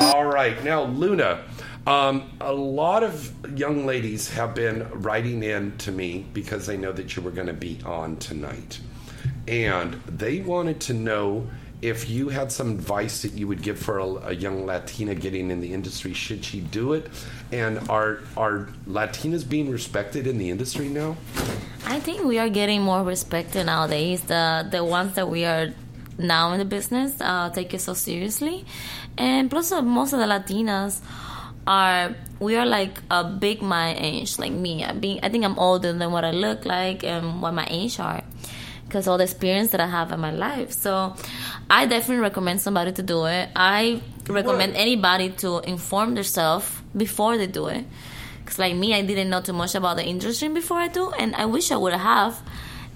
All right, now Luna. Um, a lot of young ladies have been writing in to me because they know that you were going to be on tonight. And they wanted to know if you had some advice that you would give for a, a young Latina getting in the industry, should she do it? And are are Latinas being respected in the industry now? I think we are getting more respected nowadays. The the ones that we are now in the business uh, take it so seriously, and plus uh, most of the Latinas are we are like a big my age, like me. I being I think I'm older than what I look like and what my age are, because all the experience that I have in my life. So I definitely recommend somebody to do it. I recommend anybody to inform themselves before they do it. Because like me, I didn't know too much about the industry before I do, and I wish I would have.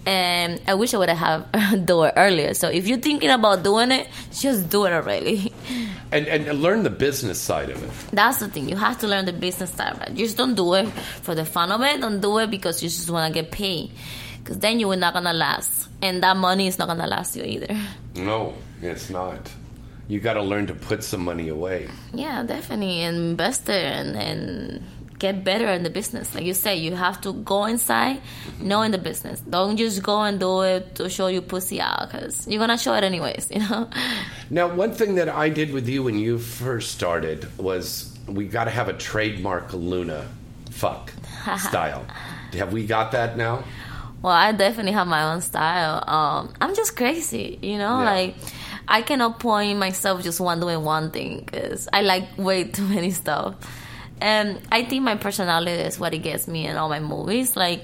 And I wish I would have done it earlier. So if you're thinking about doing it, just do it already. And and learn the business side of it. That's the thing. You have to learn the business side, right? You just don't do it for the fun of it. Don't do it because you just want to get paid. Because then you are not gonna last, and that money is not gonna last you either. No, it's not. You got to learn to put some money away. Yeah, definitely invest it and, and get better in the business. Like you say, you have to go inside, knowing the business. Don't just go and do it to show you pussy out because you're gonna show it anyways. You know. Now, one thing that I did with you when you first started was we got to have a trademark Luna fuck style. have we got that now? Well, I definitely have my own style. Um, I'm just crazy, you know. Yeah. Like I cannot point myself just one doing one thing because I like way too many stuff. And I think my personality is what it gets me in all my movies. Like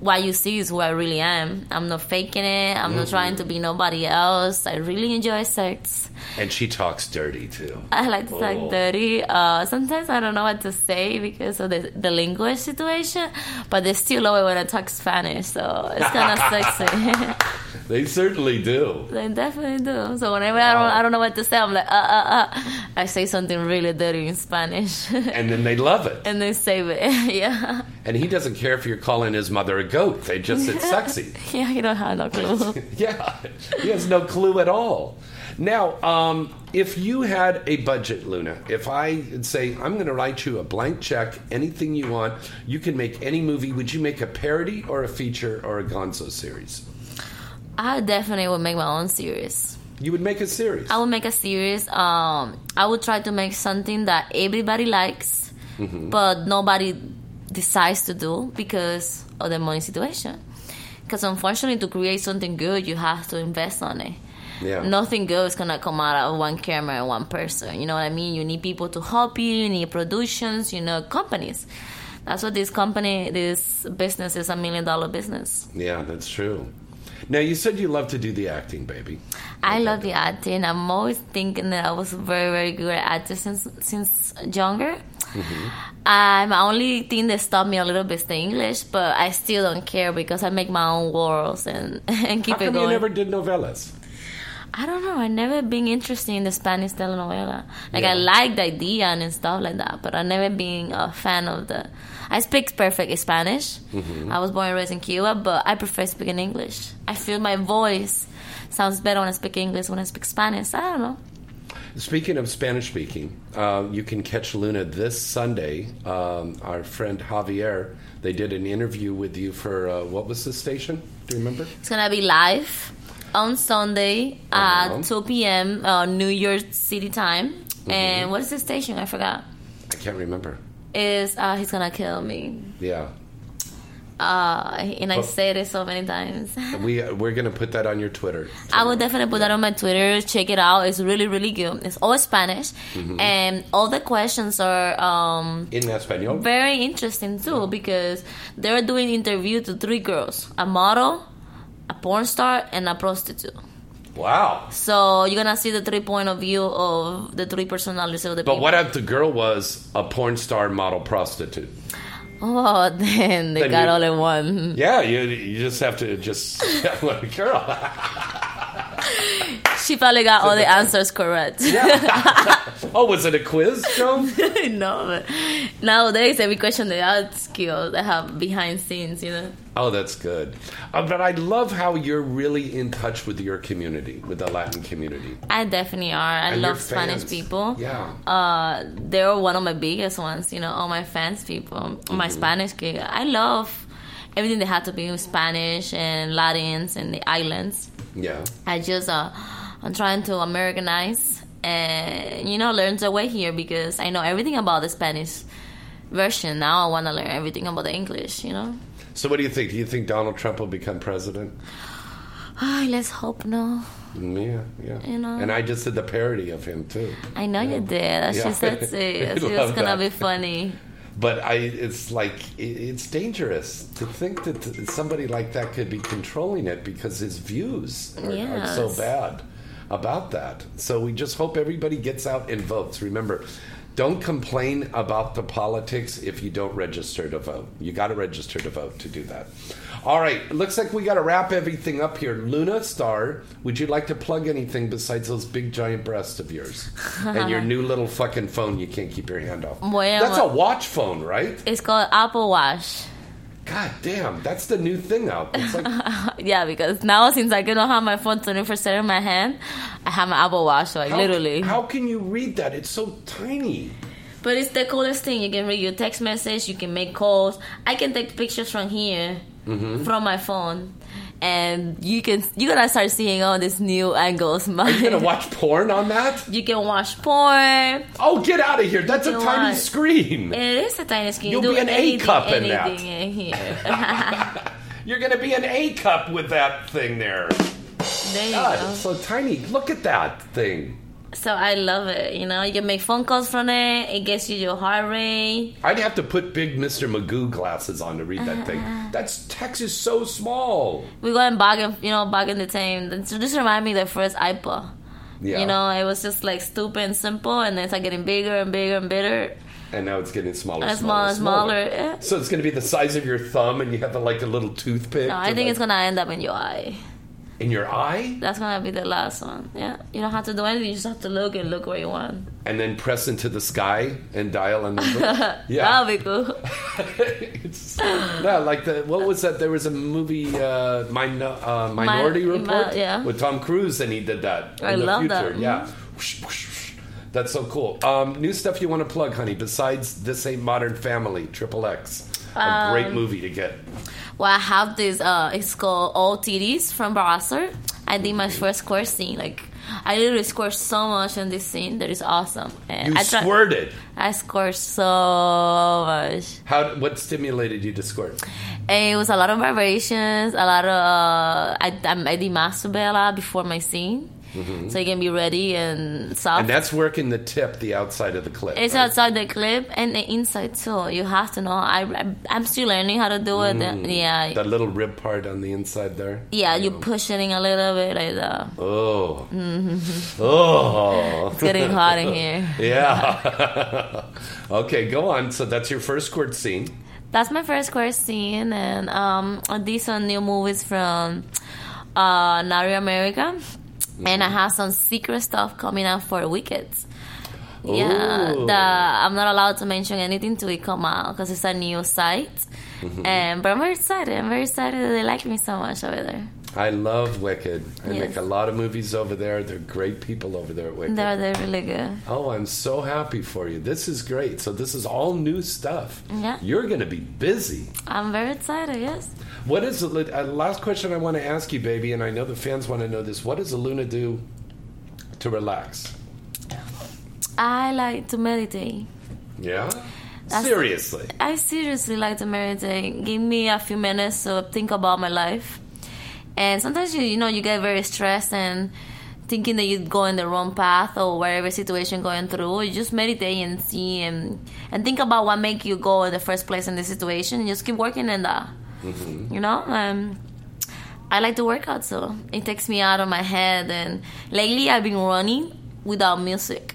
what you see is who I really am. I'm not faking it. I'm not Mhm. trying to be nobody else. I really enjoy sex. And she talks dirty too. I like to talk Oh. dirty. Uh, sometimes I don't know what to say because of the, the language situation, but they still love it when I talk Spanish, so it's kind of sexy. They certainly do. they definitely do. So whenever I don't, I don't know what to say, I'm like, uh, uh, uh. I say something really dirty in Spanish, And then they love it. and they save it. yeah, And he doesn't care if you're calling his mother a goat. They just said sexy. yeah. You don't have no clue. yeah, he has no clue at all. Now, um, if you had a budget, Luna, if I say I'm going to write you a blank check, anything you want, you can make any movie. Would you make a parody or a feature or a Gonzo series? I definitely would make my own series. You would make a series. I would make a series. Um, I would try to make something that everybody likes, Mhm. but nobody decides to do because of the money situation. Because unfortunately, to create something good, you have to invest on it. Yeah. Nothing good is gonna come out of one camera and one person. You know what I mean? You need people to help you. You need productions. You know, companies. That's what this company, this business is a million dollar business. Yeah, that's true. Now, you said you love to do the acting, baby. I love the acting. I'm always thinking that I was very, very good at acting since since younger. Uh, my only thing that stopped me a little bit is the English, but I still don't care because I make my own worlds and and keep How it come going. you never did novellas? I don't know. I never been interested in the Spanish telenovela. Like Yeah. I like the idea and stuff like that, but I never been a fan of the. I speak perfect Spanish. Mhm. I was born and raised in Cuba, but I prefer speaking English. I feel my voice sounds better when I speak English when I speak Spanish. I don't know. Speaking of Spanish speaking, uh, you can catch Luna this Sunday. Um, our friend Javier, they did an interview with you for uh, what was the station? Do you remember? It's gonna be live on Sunday Uh-huh. at 2 p.m. Uh, New York City time. Mm-hmm. And what is the station? I forgot. I can't remember. Is uh, he's gonna kill me? Yeah, Uh, and I said it so many times. we we're gonna put that on your Twitter. I will definitely put that on my Twitter. Check it out. It's really, really good. It's all Spanish, Mhm. and all the questions are um, In Espanol. very interesting too because they're doing interview to three girls: a model, a porn star, and a prostitute. Wow. So you're gonna see the three point of view of the three personalities of the But people. what if the girl was a porn star model prostitute? Oh, then they Then got you- all in one. Yeah, you you just have to just a girl. She probably got all the answers correct. oh, was it a quiz, Joe? no, but nowadays every question they ask you, they have behind scenes, you know. Oh, that's good. Uh, but I love how you're really in touch with your community, with the Latin community. I definitely are. I And love Spanish people. Yeah. Uh, they're one of my biggest ones, you know, all my fans people, my Mhm. Spanish people. I love everything that had to be with Spanish and Latins and the islands. Yeah. I just uh on trying to Americanize and you know learn the way here because I know everything about the Spanish version. Now I want to learn everything about the English. You know. So, what do you think? Do you think Donald Trump will become president? Ay, let's hope no. Mm, Yeah, yeah. You know. And I just did the parody of him too. I know you did. That's Yeah. just that's it. That's I just gonna that. be funny. But I, it's like it, it's dangerous to think that somebody like that could be controlling it because his views are, are so bad about that. So we just hope everybody gets out and votes. Remember, don't complain about the politics if you don't register to vote. You got to register to vote to do that. All right, looks like we got to wrap everything up here. Luna Star, would you like to plug anything besides those big giant breasts of yours and your new little fucking phone you can't keep your hand off? Bueno. That's a watch phone, right? It's called Apple Watch. God damn, that's the new thing out. It's like yeah, because now since I don't have my phone 24 7 in my hand, I have my Apple Watch, like how, literally. How can you read that? It's so tiny. But it's the coolest thing. You can read your text message, you can make calls. I can take pictures from here, Mhm. from my phone. And you can you're gonna start seeing all these new angles. Are you gonna watch porn on that? You can watch porn. Oh, get out of here! That's a tiny watch- screen. It is a tiny screen. You'll Do be an A cup in that. in here. You're gonna be an A cup with that thing there. there you God, go. it's so tiny. Look at that thing. So I love it. You know, you can make phone calls from it. It gets you your heart rate. I'd have to put big Mr. Magoo glasses on to read that thing. Uh-huh. That's text is so small. We go and you know back in the time. So this remind me of the first iPod. Yeah. You know, it was just like stupid and simple, and then it's like getting bigger and bigger and bigger. And now it's getting smaller, And smaller, smaller, smaller, yeah. So it's going to be the size of your thumb, and you have like a little toothpick. No, I think like- it's gonna end up in your eye. In your eye, That's gonna be the last one. Yeah, you don't have to do anything. You just have to look and look where you want. and then press into the sky and dial a number. yeah, That'll be cool. yeah, like the what was that? There was a movie, uh, Min- uh, Minority Mi- Report, yeah. with Tom Cruise, and he did that. I in the love future. that. Yeah, whoosh. that's so cool. Um, new stuff you want to plug, honey? Besides this ain't Modern Family, Triple X, a great Um, movie to get. Well, I have this. Uh, it's called All Titties from Brazzers. I did my first squirt scene. Like I literally squirt so much in this scene that is awesome. And You I try- squirted. I squirt so much. How? What stimulated you to squirt? And it was a lot of vibrations, a lot of. Uh, I, I, I did masturbate a lot before my scene, Mhm. so you can be ready and soft. And that's working the tip, the outside of the clip. It's right? outside the clip and the inside too. You have to know. I, I I'm still learning how to do it. Mm. Yeah, That little rib part on the inside there. yeah. You push it in a little bit like that. Oh. Mhm. Oh. It's getting hot in here. Yeah. okay, go on. So that's your first squirt scene. That's my first squirt scene, and um, did some new movies from uh, Naughty America, and I have some secret stuff coming out for Wicked. Yeah, the, I'm not allowed to mention anything till it come out because it's a new site. Mhm. And but I'm very excited. I'm very excited that they like me so much over there. I love Wicked. I Yes. make a lot of movies over there. They're great people over there at Wicked. They're they're really good. Oh, I'm so happy for you. This is great. So this is all new stuff. Yeah. You're going to be busy. I'm very excited. Yes. What is the uh, last question I want to ask you, baby? And I know the fans want to know this. What does a Luna do to relax? I like to meditate. Yeah. Seriously. I seriously like to meditate. Give me a few minutes to think about my life. And sometimes you you know you get very stressed and thinking that you go in the wrong path or whatever situation going through. You just meditate and see and and think about what make you go in the first place in the situation. And just keep working in that. Mm-hmm. You know. Um, I like to work out, so it takes me out of my head. And lately, I've been running without music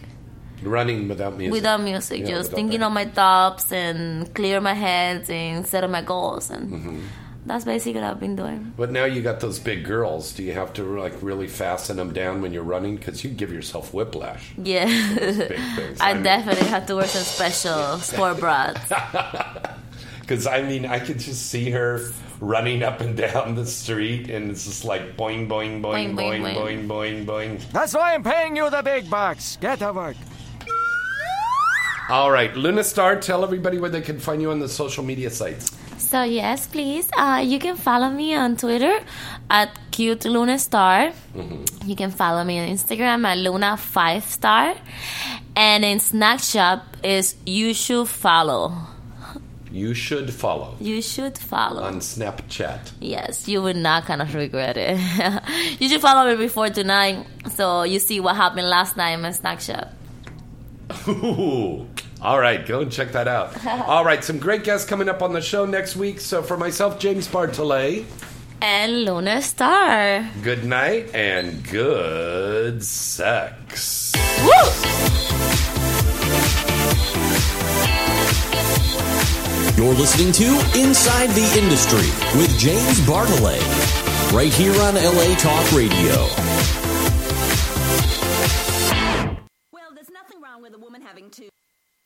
Running without music. without music, Yeah, just without thinking that. on my thoughts and clear my head and set up my goals, and Mhm. that's basically what I've been doing. But now you got those big girls. Do you have to like really fasten them down when you're running? Because you give yourself whiplash. Yeah. I I mean- definitely have to wear some special sport bras. Because I mean, I could just see her running up and down the street, and it's just like boing, boing, boing, Boing, boing, boing, boing, boing, boing. That's why I'm paying you the big bucks. Get to work. All right, Luna Star, tell everybody where they can find you on the social media sites. So yes, please. Uh, you can follow me on Twitter at cute Luna Star. You can follow me on Instagram at Luna Five Star, and in Snapchat is you should follow. You should follow You should follow. on Snapchat. Yes, you will not kind of regret it. you should follow me before tonight, so you see what happened last night in my Snapchat. Ooh. All right, go and check that out. All right, some great guests coming up on the show next week. So for myself, James Bartholet, And Luna Star. good night and good sex. You're listening to Inside the Industry with James Bartholet, right here on LA Talk Radio. Well, there's nothing wrong with a woman having two.